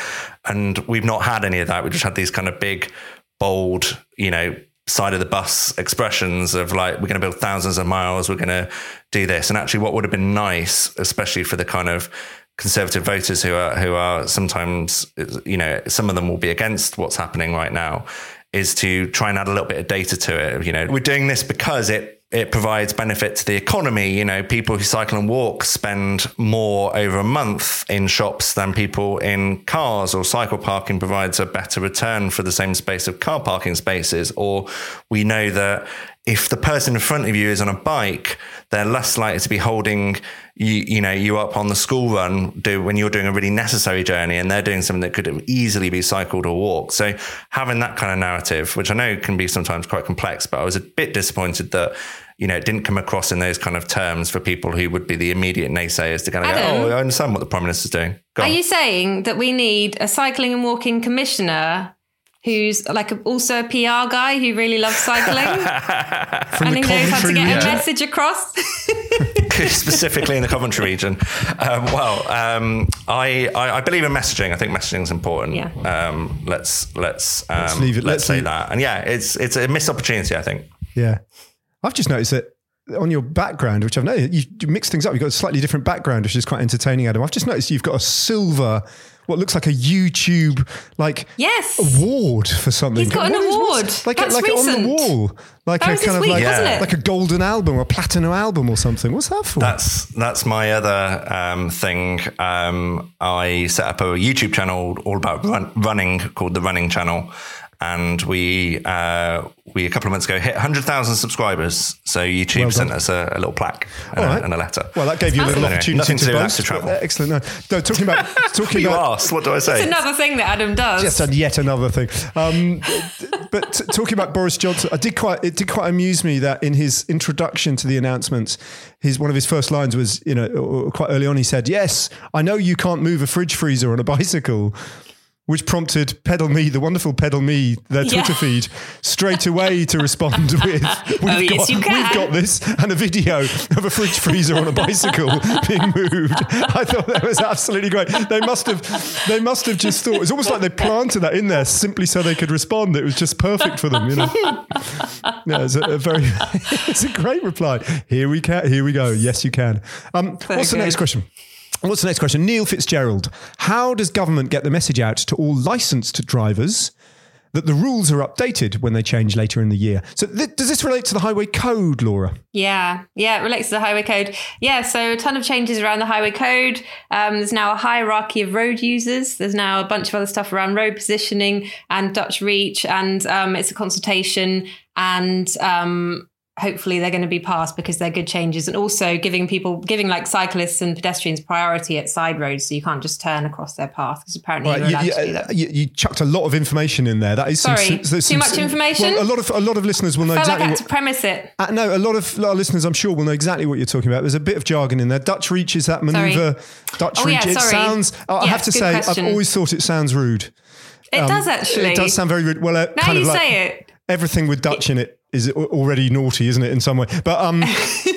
And we've not had any of that. We just had these kind of big bold you know side of the bus expressions of like we're going to build thousands of miles we're going to do this. And actually what would have been nice especially for the kind of conservative voters who are who are sometimes you know some of them will be against what's happening right now is to try and add a little bit of data to it you know. We're doing this because it it provides benefit to the economy. You know, people who cycle and walk spend more over a month in shops than people in cars, or cycle parking provides a better return for the same space of car parking spaces. Or we know that if the person in front of you is on a bike, they're less likely to be holding you, you know, you up on the school run do when you're doing a really necessary journey and they're doing something that could easily be cycled or walked. So having that kind of narrative, which I know can be sometimes quite complex, but I was a bit disappointed that you know, it didn't come across in those kind of terms for people who would be the immediate naysayers to kind of Adam, go, oh, I understand what the Prime Minister's doing. Go Are on. you saying that we need a cycling and walking commissioner who's like a, also a PR guy who really loves cycling. From and the he knows how to get region. a message across. specifically in the Coventry region. Um, well, um, I, I I believe in messaging. I think messaging is important. Yeah. Um, let's let's um, let's, leave it- let's say leave- that. And yeah, it's it's a missed opportunity. I think. Yeah. I've just noticed that on your background, which I've noticed, you, you mix things up. You've got a slightly different background, which is quite entertaining, Adam. I've just noticed you've got a silver, what looks like a YouTube like Yes. award for something. He's got an What is- award. Like, That's like on the wall. Like That a was kind of week, like, wasn't like a golden album or a platinum album or something. What's that for? That's that's my other um, thing. Um, I set up a YouTube channel all about run, running called the Running Channel, and we uh, we a couple of months ago hit 100,000 subscribers. So YouTube Well sent us a, a little plaque and, All a, and a letter. Well, that gave you a little opportunity nothing to, to do with boast. active travel. Excellent. No, no, talking about talking you about asked, what do I say? It's another thing that Adam does. Just and yet another thing. Um, but t- talking about Boris Johnson, I did quite it did quite amuse me that in his introduction to the announcements, his one of his first lines was, you know, uh, quite early on, he said, "Yes, I know you can't move a fridge freezer on a bicycle." Which prompted Pedal Me, the wonderful Pedal Me, their Yeah. Twitter feed, straight away to respond with, "We've, Oh, yes, got, you can." we've got this," and a video of a fridge freezer on a bicycle being moved. I thought that was absolutely great. They must have, they must have just thought it's almost like they planted that in there simply so they could respond. It was just perfect for them, you know. Yeah, it's a, a very, it's a great reply. Here we can, here we go. Yes, you can. Um, what's the next question? What's the next question? Neil Fitzgerald. How does government get the message out to all licensed drivers that the rules are updated when they change later in the year? So, th- does this relate to the highway code, Laura? Yeah, yeah, it relates to the highway code. Yeah, so a ton of changes around the highway code. Um, there's now a hierarchy of road users. There's now a bunch of other stuff around road positioning and Dutch reach, and um, it's a consultation. And um, hopefully they're going to be passed because they're good changes, and also giving people, giving like cyclists and pedestrians priority at side roads, so you can't just turn across their path because apparently Right, you're you, allowed you, to do uh, that. you, you chucked a lot of information in there. That is some, Sorry, there's too some- much information? Well, a lot of a lot of listeners will know exactly like what. to premise it. Uh, no, a lot of, of listeners, I'm sure, will know exactly what you're talking about. There's a bit of jargon in there. Dutch reach is that maneuver. Dutch Oh, reach. yeah, it sorry. sounds. I have to say, question. I've always thought it sounds rude. It does actually. Um, It does sound very rude. Well, uh, now kind you of like say it. everything with Dutch in it is al- already naughty, isn't it? In some way, but um,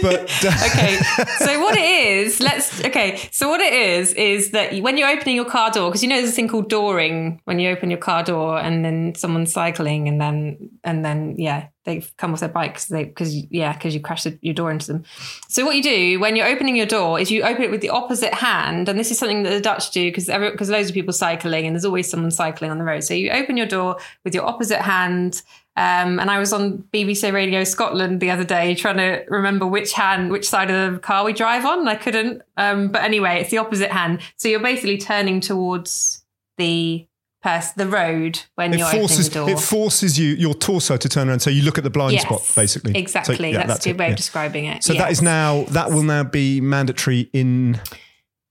but okay. So what it is, let's okay. So what it is is that when you're opening your car door, because you know there's a thing called dooring when you open your car door and then someone's cycling and then and then yeah they come off their bike because they because yeah because you crash your door into them. So what you do when you're opening your door is you open it with the opposite hand, and this is something that the Dutch do because because loads of people cycling and there's always someone cycling on the road. So you open your door with your opposite hand. Um, and I was on BBC Radio Scotland the other day trying to remember which hand, which side of the car we drive on. I couldn't. Um, but anyway, it's the opposite hand. So you're basically turning towards the pers- the road when it you're forces opening the door. it forces you your torso to turn around, so you look at the blind Yes, spot, basically. So, Exactly. yeah, that's, a good it, way yeah. of describing it. So that yes. is now that will now be mandatory in.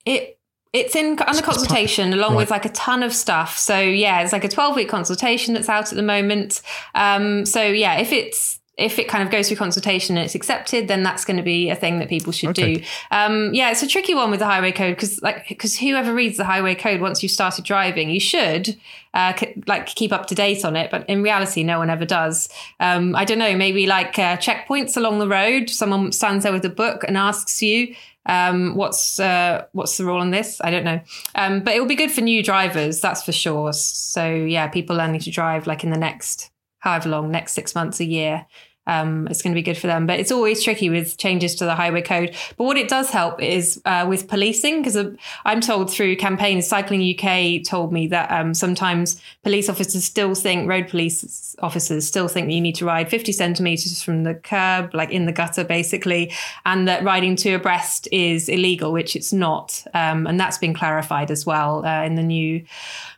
It it's in under consultation along right. with like a ton of stuff. So yeah, it's like a 12 week consultation that's out at the moment. Um, so yeah, if it's if it kind of goes through consultation and it's accepted, then that's going to be a thing that people should Okay. do. Um, yeah, it's a tricky one with the highway code because like because whoever reads the highway code once you've started driving, you should uh, c- like keep up to date on it. But in reality, no one ever does. Um, I don't know, maybe like uh, checkpoints along the road. Someone stands there with a book and asks you um, what's uh, what's the rule on this? I don't know, um, but it will be good for new drivers, that's for sure. So yeah, people learning to drive like in the next however long, next six months, a year. Um, it's going to be good for them, but it's always tricky with changes to the highway code. But what it does help is uh, with policing, because I'm told through campaigns, Cycling UK told me that um, sometimes police officers still think, road police officers still think that you need to ride 50 centimeters from the curb, like in the gutter, basically, and that riding two abreast is illegal, which it's not. Um, and that's been clarified as well uh, in the new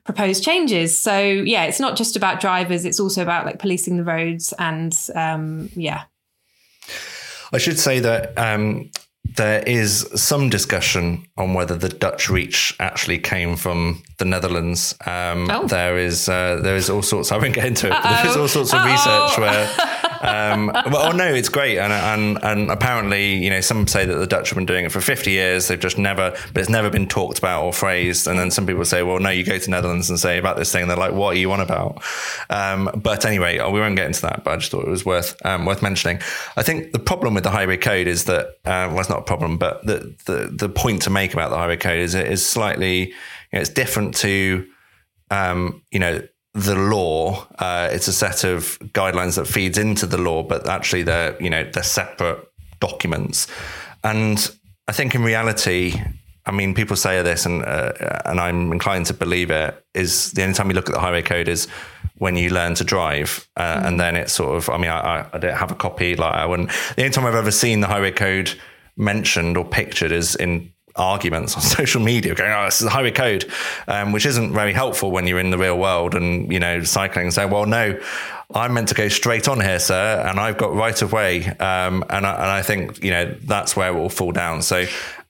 proposed changes. So yeah, it's not just about drivers; it's also about like policing the roads and um, yeah. I should say that um, there is some discussion on whether the Dutch reach actually came from the Netherlands. Um, Oh. There is uh, there is all sorts. I won't get into it. But there is all sorts of Uh-oh. research where um, well, oh, no, it's great, and, and and apparently, you know, some say that the Dutch have been doing it for 50 years. They've just never, but it's never been talked about or phrased. And then some people say, well, no, you go to Netherlands and say about this thing, and they're like, what are you on about? Um, but anyway, we won't get into that. But I just thought it was worth um, worth mentioning. I think the problem with the highway code is that, uh, well, it's not a problem, but the the the point to make about the highway code is it is slightly, you know, it's different to, um, you know the law. Uh, it's a set of guidelines that feeds into the law, but actually they're you know they're separate documents. And I think in reality, I mean, people say this, and uh, and I'm inclined to believe it. Is the only time you look at the highway code is when you learn to drive, uh, mm. and then it's sort of. I mean, I, I don't have a copy. Like I wouldn't. The only time I've ever seen the highway code mentioned or pictured is in arguments on social media going, oh, this is a highway code, um, which isn't very helpful when you're in the real world and, you know, cycling saying, well, no, I'm meant to go straight on here, sir, and I've got right of way. Um, and, I, and I think, you know, that's where it will fall down. So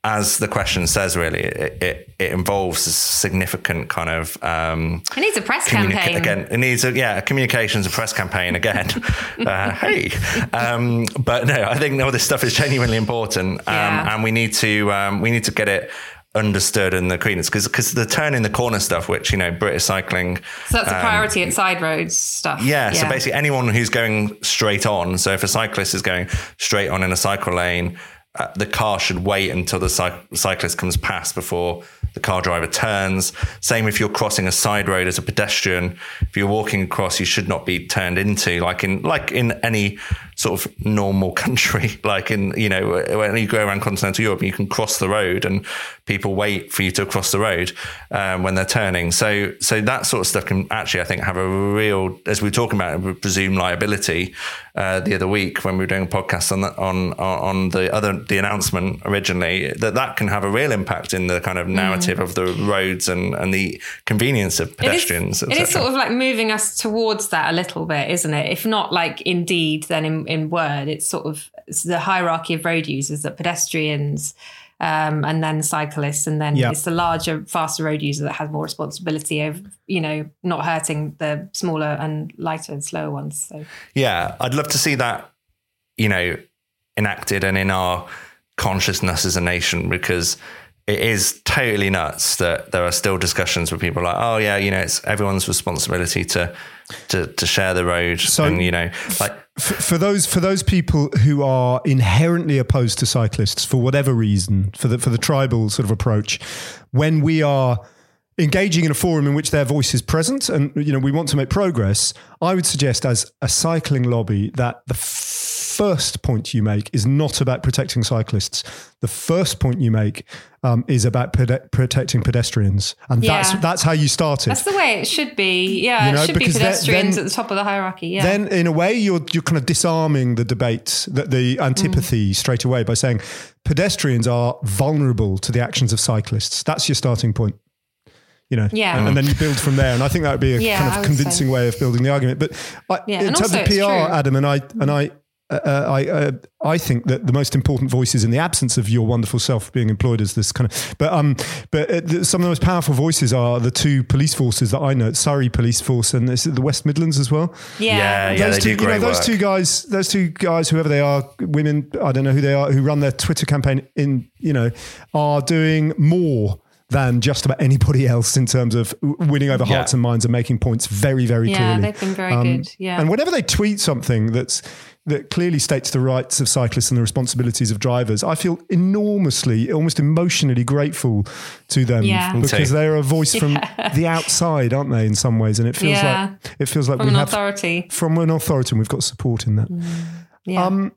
as the question says, really, it, it, it involves a significant kind of. Um, it needs a press communi- campaign again. It needs a yeah, a communications and press campaign again. uh, hey, um, but no, I think all this stuff is genuinely important, um, yeah. and we need to um, we need to get it understood and the cleanest because because the turn in the corner stuff which you know british cycling so that's a um, priority at side roads stuff yeah, yeah, so basically anyone who's going straight on so if a cyclist is going straight on in a cycle lane Uh, the car should wait until the cyclist comes past before the car driver turns. Same if you're crossing a side road as a pedestrian. If you're walking across, you should not be turned into like in like in any sort of normal country. Like in you know when you go around continental Europe, you can cross the road and people wait for you to cross the road um, when they're turning. So so that sort of stuff can actually I think have a real as we were talking about presumed liability uh, the other week when we were doing a podcast on on on the other the announcement originally that that can have a real impact in the kind of narrative mm. Of the roads and and the convenience of pedestrians. It is, it is sort of like moving us towards that a little bit, isn't it? If not like indeed, then in, in word, it's sort of it's the hierarchy of road users that pedestrians. Um, and then cyclists, and then yep. it's the larger, faster road user that has more responsibility of, you know, not hurting the smaller and lighter and slower ones. So yeah, I'd love to see that, you know, enacted and in our consciousness as a nation because it is totally nuts that there are still discussions where people are like, oh yeah, you know, it's everyone's responsibility to to to share the road, so and you know, like for, for those for those people who are inherently opposed to cyclists for whatever reason, for the for the tribal sort of approach, when we are engaging in a forum in which their voice is present and you know we want to make progress i would suggest as a cycling lobby that the first point you make is not about protecting cyclists. The first point you make um, is about protecting pedestrians, and yeah. that's that's how you started. That's the way it should be. Yeah, you know, it should be pedestrians then, at the top of the hierarchy. Yeah. Then, in a way, you're you're kind of disarming the debate, the, the antipathy mm. straight away by saying pedestrians are vulnerable to the actions of cyclists. That's your starting point you know, yeah. and, and, then you build from there. And I think that would be a yeah, kind of convincing way of building the argument. But I, yeah, in terms of PR. Adam, and I, and I, uh, uh, I uh, I think that the most important voices in the absence of your wonderful self being employed as this kind of but um but uh, some of the most powerful voices are the two police forces that I know Surrey Police Force and the West Midlands as well yeah yeah, yeah those two, you know, those two guys those two guys whoever they are women I don't know who they are who run their Twitter campaign in you know are doing more than just about anybody else in terms of winning over hearts yeah. and minds and making points very, very yeah, clearly. Yeah, they've been very um, good. Yeah. And whenever they tweet something that's that clearly states the rights of cyclists and the responsibilities of drivers, I feel enormously, almost emotionally grateful to them yeah. because they're a voice from yeah. the outside, aren't they? In some ways, and it feels yeah. like it feels like from we an have authority from an authority, and we've got support in that. Mm. Yeah. Um,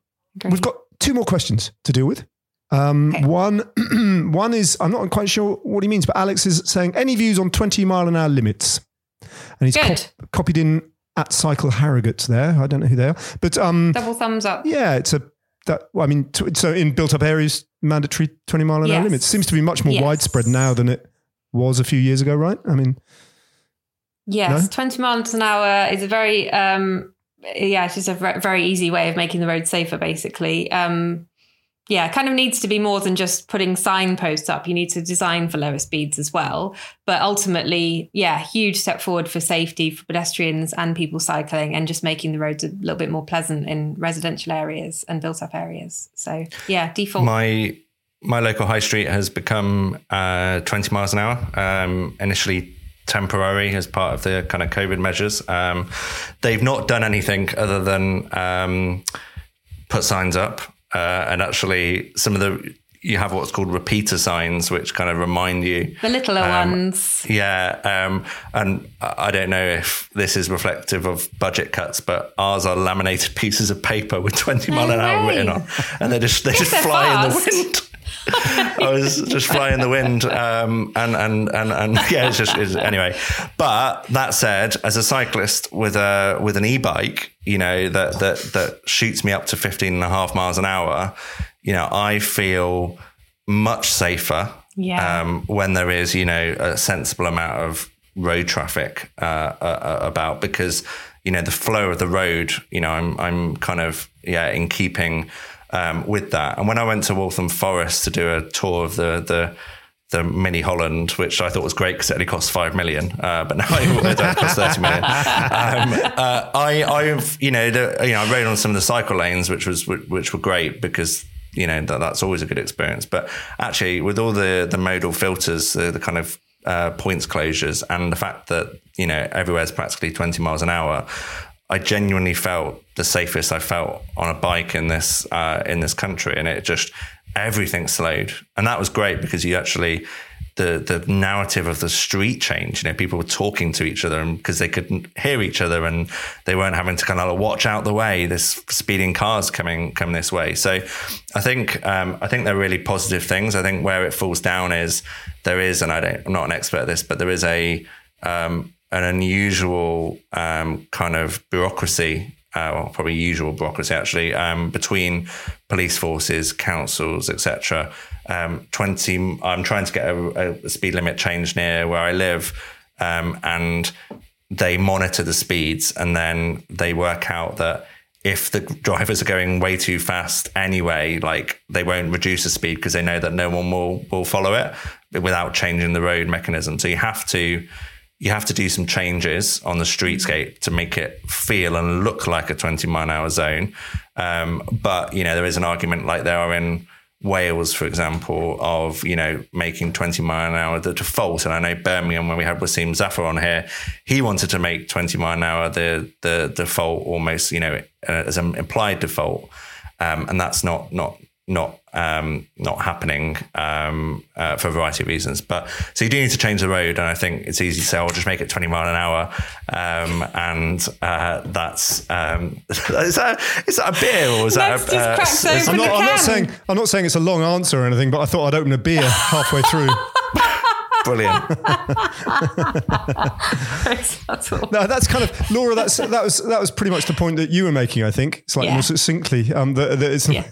we've got two more questions to deal with. Um, okay. One, one is I'm not quite sure what he means, but Alex is saying any views on 20 mile an hour limits, and he's cop- copied in at Cycle Harrogate there. I don't know who they are, but um, double thumbs up. Yeah, it's a that. Well, I mean, t- so in built up areas, mandatory twenty mile an yes. hour limits seems to be much more yes. widespread now than it was a few years ago, right? I mean, yes, no? twenty miles an hour is a very um, yeah, it's just a very easy way of making the road safer, basically. Um, yeah, kind of needs to be more than just putting signposts up. You need to design for lower speeds as well. But ultimately, yeah, huge step forward for safety for pedestrians and people cycling and just making the roads a little bit more pleasant in residential areas and built up areas. So, yeah, default. My my local high street has become uh, 20 miles an hour. Um, initially temporary as part of the kind of COVID measures. Um, they've not done anything other than um, put signs up uh, and actually, some of the you have what's called repeater signs, which kind of remind you the littler um, ones. Yeah, um, and I don't know if this is reflective of budget cuts, but ours are laminated pieces of paper with twenty mile an hour written on, and they just they just fly fast. in the wind. I was just flying in the wind, um, and and and and yeah, it's just it's, anyway. But that said, as a cyclist with a with an e-bike, you know that that that shoots me up to 15 and a half miles an hour, you know, I feel much safer yeah. um, when there is, you know, a sensible amount of road traffic uh, uh, about because you know the flow of the road. You know, I'm I'm kind of yeah in keeping um, with that. And when I went to Waltham Forest to do a tour of the the the Mini Holland, which I thought was great because it only cost five million, uh, but now it costs thirty million. Um, uh, I, I've, you know, the, you know, I rode on some of the cycle lanes, which was which were great because you know that, that's always a good experience. But actually, with all the the modal filters, the, the kind of uh, points closures, and the fact that you know everywhere is practically twenty miles an hour, I genuinely felt the safest I felt on a bike in this uh, in this country, and it just everything slowed, and that was great because you actually the the narrative of the street changed. You know, people were talking to each other because they couldn't hear each other, and they weren't having to kind of watch out the way. This speeding cars coming coming this way. So, I think um, I think they're really positive things. I think where it falls down is there is, and I don't, I'm not an expert at this, but there is a um, an unusual um, kind of bureaucracy, uh, well, probably usual bureaucracy actually, um, between police forces, councils, etc. Um, Twenty. I'm trying to get a, a, speed limit change near where I live, um, and they monitor the speeds, and then they work out that if the drivers are going way too fast anyway, like they won't reduce the speed because they know that no one will will follow it without changing the road mechanism. So you have to you have to do some changes on the streetscape to make it feel and look like a 20 mile an hour zone. Um, but, you know, there is an argument like there are in Wales, for example, of, you know, making 20 mile an hour the default. And I know Birmingham, when we had Waseem Zaffar on here, he wanted to make 20 mile an hour the, the default almost, you know, uh, as an implied default. Um, and that's not, not, not um, not happening um, uh, for a variety of reasons. But so you do need to change the road, and I think it's easy to say, "I'll just make it 20 mile an hour," um, and uh, that's um, is that is that a beer or is that? A, uh, I'm, not, I'm not saying I'm not saying it's a long answer or anything, but I thought I'd open a beer halfway through. Brilliant. no, that's kind of Laura. That's that was that was pretty much the point that you were making. I think slightly yeah. more succinctly. Um, that, that it's, yeah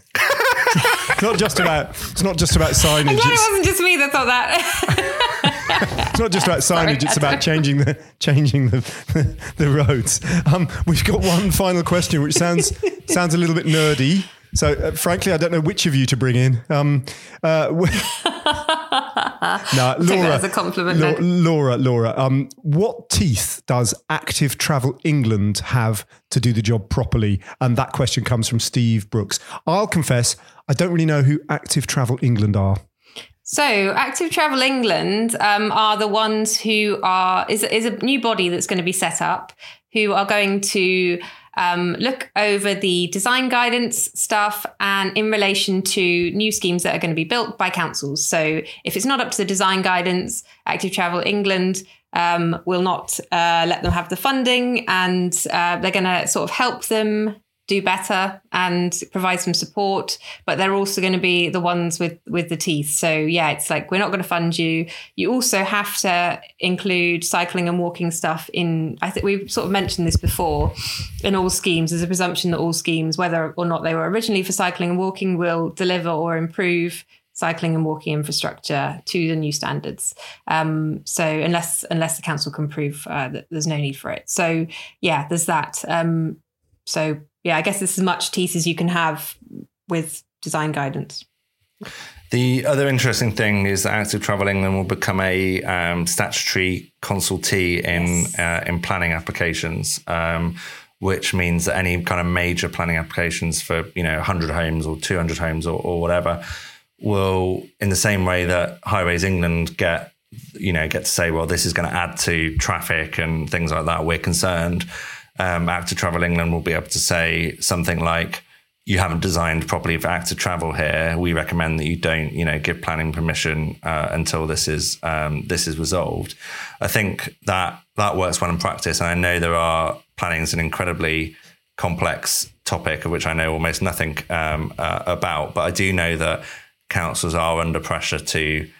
it's not just about it's not just about signage. I'm glad it wasn't just me that thought that. it's not just about signage. Sorry, it's about changing the changing the the, the roads. Um, we've got one final question, which sounds sounds a little bit nerdy. So, uh, frankly, I don't know which of you to bring in. Um, uh, no, Laura, as a compliment. La- Laura, Laura, um, what teeth does Active Travel England have to do the job properly? And that question comes from Steve Brooks. I'll confess, I don't really know who Active Travel England are. So, Active Travel England um, are the ones who are is is a new body that's going to be set up, who are going to um, look over the design guidance stuff and in relation to new schemes that are going to be built by councils. So if it's not up to the design guidance, Active Travel England um, will not uh, let them have the funding and uh, they're going to sort of help them do better and provide some support but they're also going to be the ones with with the teeth so yeah it's like we're not going to fund you you also have to include cycling and walking stuff in i think we've sort of mentioned this before in all schemes there's a presumption that all schemes whether or not they were originally for cycling and walking will deliver or improve cycling and walking infrastructure to the new standards. Um, so unless unless the council can prove uh, that there's no need for it, so yeah, there's that. Um, so yeah, I guess it's as much teeth as you can have with design guidance. The other interesting thing is that Active Travel England will become a um, statutory consultee in yes. uh, in planning applications, um, which means that any kind of major planning applications for you know 100 homes or 200 homes or, or whatever will, in the same way that Highways England get you know get to say, well, this is going to add to traffic and things like that. We're concerned. Um, Active Travel England will be able to say something like you haven't designed properly for active travel here. We recommend that you don't, you know, give planning permission uh, until this is um, this is resolved. I think that that works well in practice, and I know there are planning is an incredibly complex topic of which I know almost nothing um, uh, about, but I do know that councils are under pressure to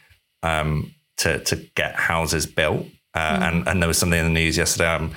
um, to to get houses built, uh, mm. and and there was something in the news yesterday. I'm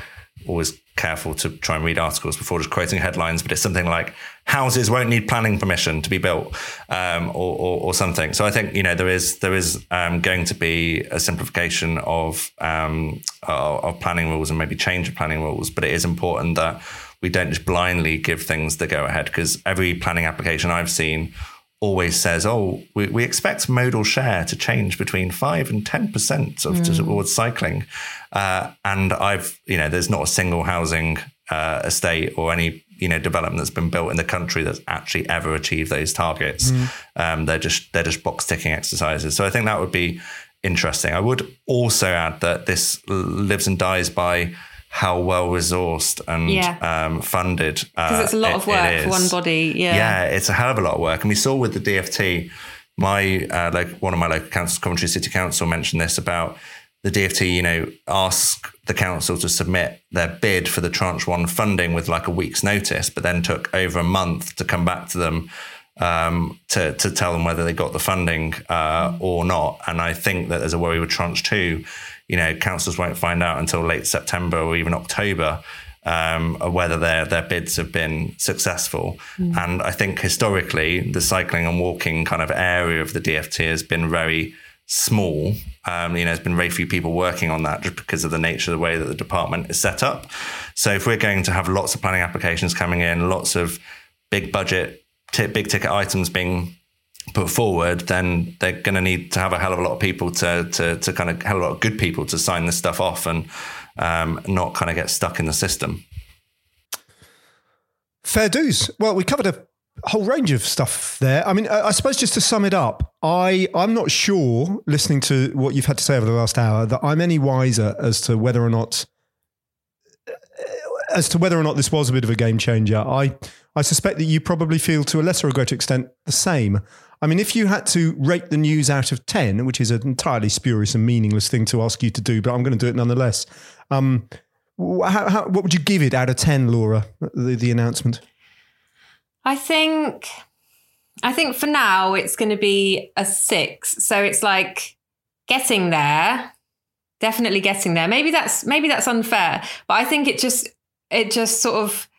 always careful to try and read articles before just quoting headlines, but it's something like houses won't need planning permission to be built, um, or, or, or, something. So I think you know there is there is um, going to be a simplification of um, of planning rules and maybe change of planning rules, but it is important that we don't just blindly give things the go ahead because every planning application I've seen always says, "Oh, we, we expect modal share to change between five and ten percent of mm. towards cycling," uh, and I've you know, there's not a single housing uh, estate or any you know development that's been built in the country that's actually ever achieved those targets. Mm. Um, they're just they're just box ticking exercises. So I think that would be interesting. I would also add that this lives and dies by how well resourced and yeah. um, funded. Because uh, it's a lot it, of work for one body. Yeah, yeah, it's a hell of a lot of work, and we saw with the DFT. My uh, like one of my local councils, Coventry City Council, mentioned this about the DFT. You know, ask the council to submit their bid for the tranche one funding with like a week's notice, but then took over a month to come back to them um, to to tell them whether they got the funding uh, or not. And I think that there's a worry with tranche two you know, councils won't find out until late September or even October um, whether their their bids have been successful. Mm. And I think historically, the cycling and walking kind of area of the DFT has been very small. Um, you know, there's been very few people working on that just because of the nature of the way that the department is set up. So if we're going to have lots of planning applications coming in, lots of big budget, t- big ticket items being put forward, then they're going to need to have a hell of a lot of people to to to kind of hell of a lot of good people to sign this stuff off and um, not kind of get stuck in the system. Fair dues. Well, we covered a whole range of stuff there. I mean, I suppose just to sum it up, I I'm not sure, listening to what you've had to say over the last hour, that I'm any wiser as to whether or not as to whether or not this was a bit of a game changer. I I suspect that you probably feel to a lesser or greater extent the same. I mean, if you had to rate the news out of 10, which is an entirely spurious and meaningless thing to ask you to do, but I'm going to do it nonetheless. Um, how, how, what would you give it out of 10, Laura, the, the announcement? I think, I think for now it's going to be a six. So it's like getting there, definitely getting there. Maybe that's, maybe that's unfair, but I think it just, it just sort of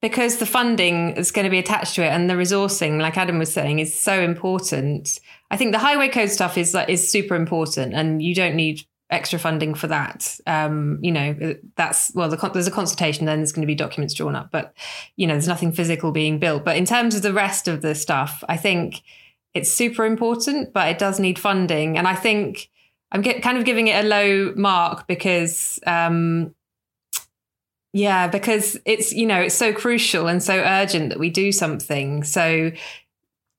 because the funding is going to be attached to it and the resourcing, like Adam was saying, is so important. I think the highway code stuff is is super important, and you don't need extra funding for that. Um, you know, that's well, the, there's a consultation, then there's going to be documents drawn up, but you know, there's nothing physical being built. But in terms of the rest of the stuff, I think it's super important, but it does need funding, and I think I'm get, kind of giving it a low mark because. Um, yeah, because it's, you know, it's so crucial and so urgent that we do something. So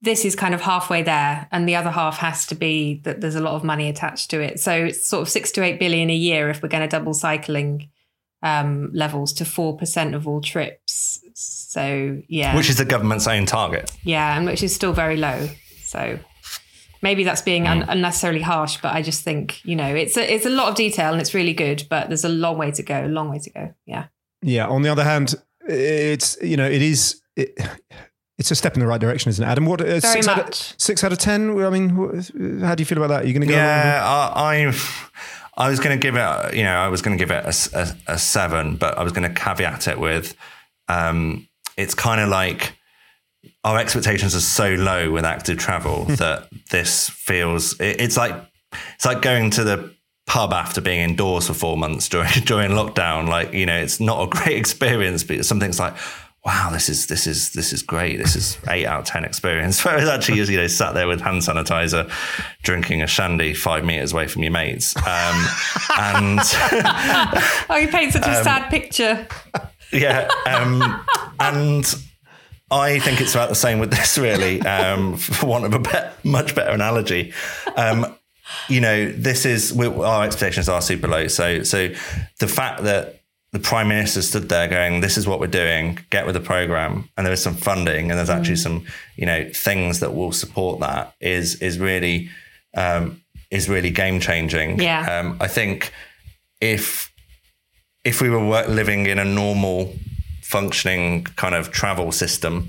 this is kind of halfway there. And the other half has to be that there's a lot of money attached to it. So it's sort of six to eight billion a year if we're going to double cycling um, levels to 4% of all trips. So, yeah. Which is the government's own target. Yeah, and which is still very low. So maybe that's being un- mm. unnecessarily harsh, but I just think, you know, it's a, it's a lot of detail and it's really good, but there's a long way to go, a long way to go. Yeah. Yeah. On the other hand, it's you know it is it, it's a step in the right direction, isn't it, Adam? What uh, six, out of, six out of ten? I mean, how do you feel about that? Are you going to go? Yeah, I, I, I was going to give it. You know, I was going to give it a, a, a, seven, but I was going to caveat it with, um, it's kind of like our expectations are so low with active travel that this feels. It, it's like it's like going to the pub after being indoors for four months during during lockdown. Like, you know, it's not a great experience, but something's like, wow, this is this is this is great. This is eight out of ten experience. Whereas actually, you know, sat there with hand sanitizer, drinking a shandy five meters away from your mates, um, and oh, you paint such a um, sad picture. Yeah, um, and. I think it's about the same with this, really, um, for want of a be- much better analogy. Um, you know, this is our expectations are super low. So, so the fact that the prime minister stood there going, "This is what we're doing. Get with the program." And there is some funding, and there's actually mm. some, you know, things that will support that. Is is really um, is really game changing. Yeah. Um, I think if if we were living in a normal functioning kind of travel system,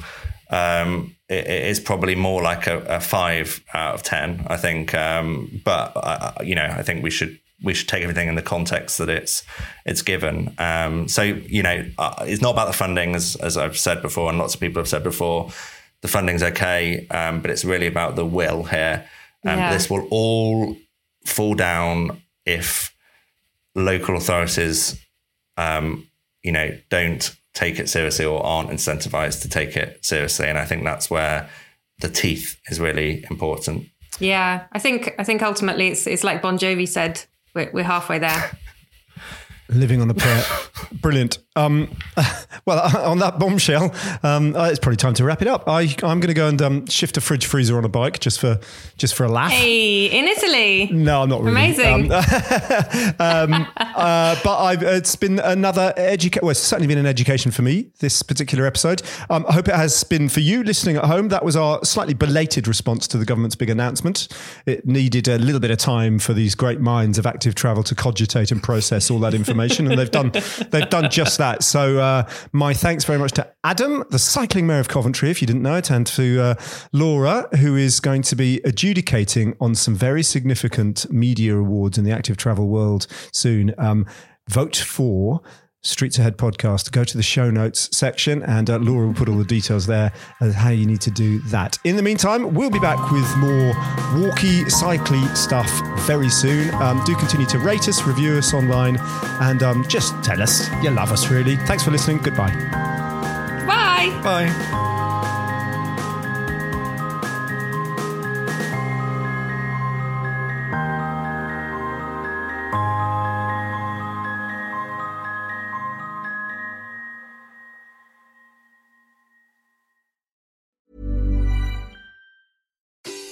um, it, it is probably more like a, a, five out of ten. I think, um, but uh, you know, I think we should we should take everything in the context that it's it's given. Um, so you know, uh, it's not about the funding, as as I've said before, and lots of people have said before. The funding's okay, um, but it's really about the will here. And yeah. this will all fall down if local authorities, um, you know, don't take it seriously or aren't incentivized to take it seriously. And I think that's where the teeth is really important. Yeah, I think I think ultimately it's it's like Bon Jovi said we're, we're halfway there. Living on a prayer. Brilliant. Um, well, on that bombshell, um, uh, it's probably time to wrap it up. I, I'm going to go and um, shift a fridge freezer on a bike just for just for a laugh. Hey, in Italy. No, I'm not really. Amazing. Um, um, uh, but I've, it's been another education. Well, it's certainly been an education for me this particular episode. Um, I hope it has been for you listening at home. That was our slightly belated response to the government's big announcement. It needed a little bit of time for these great minds of active travel to cogitate and process all that information, and they've done they've done just that. So, uh, my thanks very much to Adam, the cycling mayor of Coventry, if you didn't know it, and to uh, Laura, who is going to be adjudicating on some very significant media awards in the active travel world soon. Um, vote for Streets Ahead podcast. Go to the show notes section, and uh, Laura will put all the details there as how you need to do that. In the meantime, we'll be back with more walky, cycly stuff very soon. Um, do continue to rate us, review us online, and um, just tell us you love us, really. Thanks for listening. Goodbye. Bye. Bye.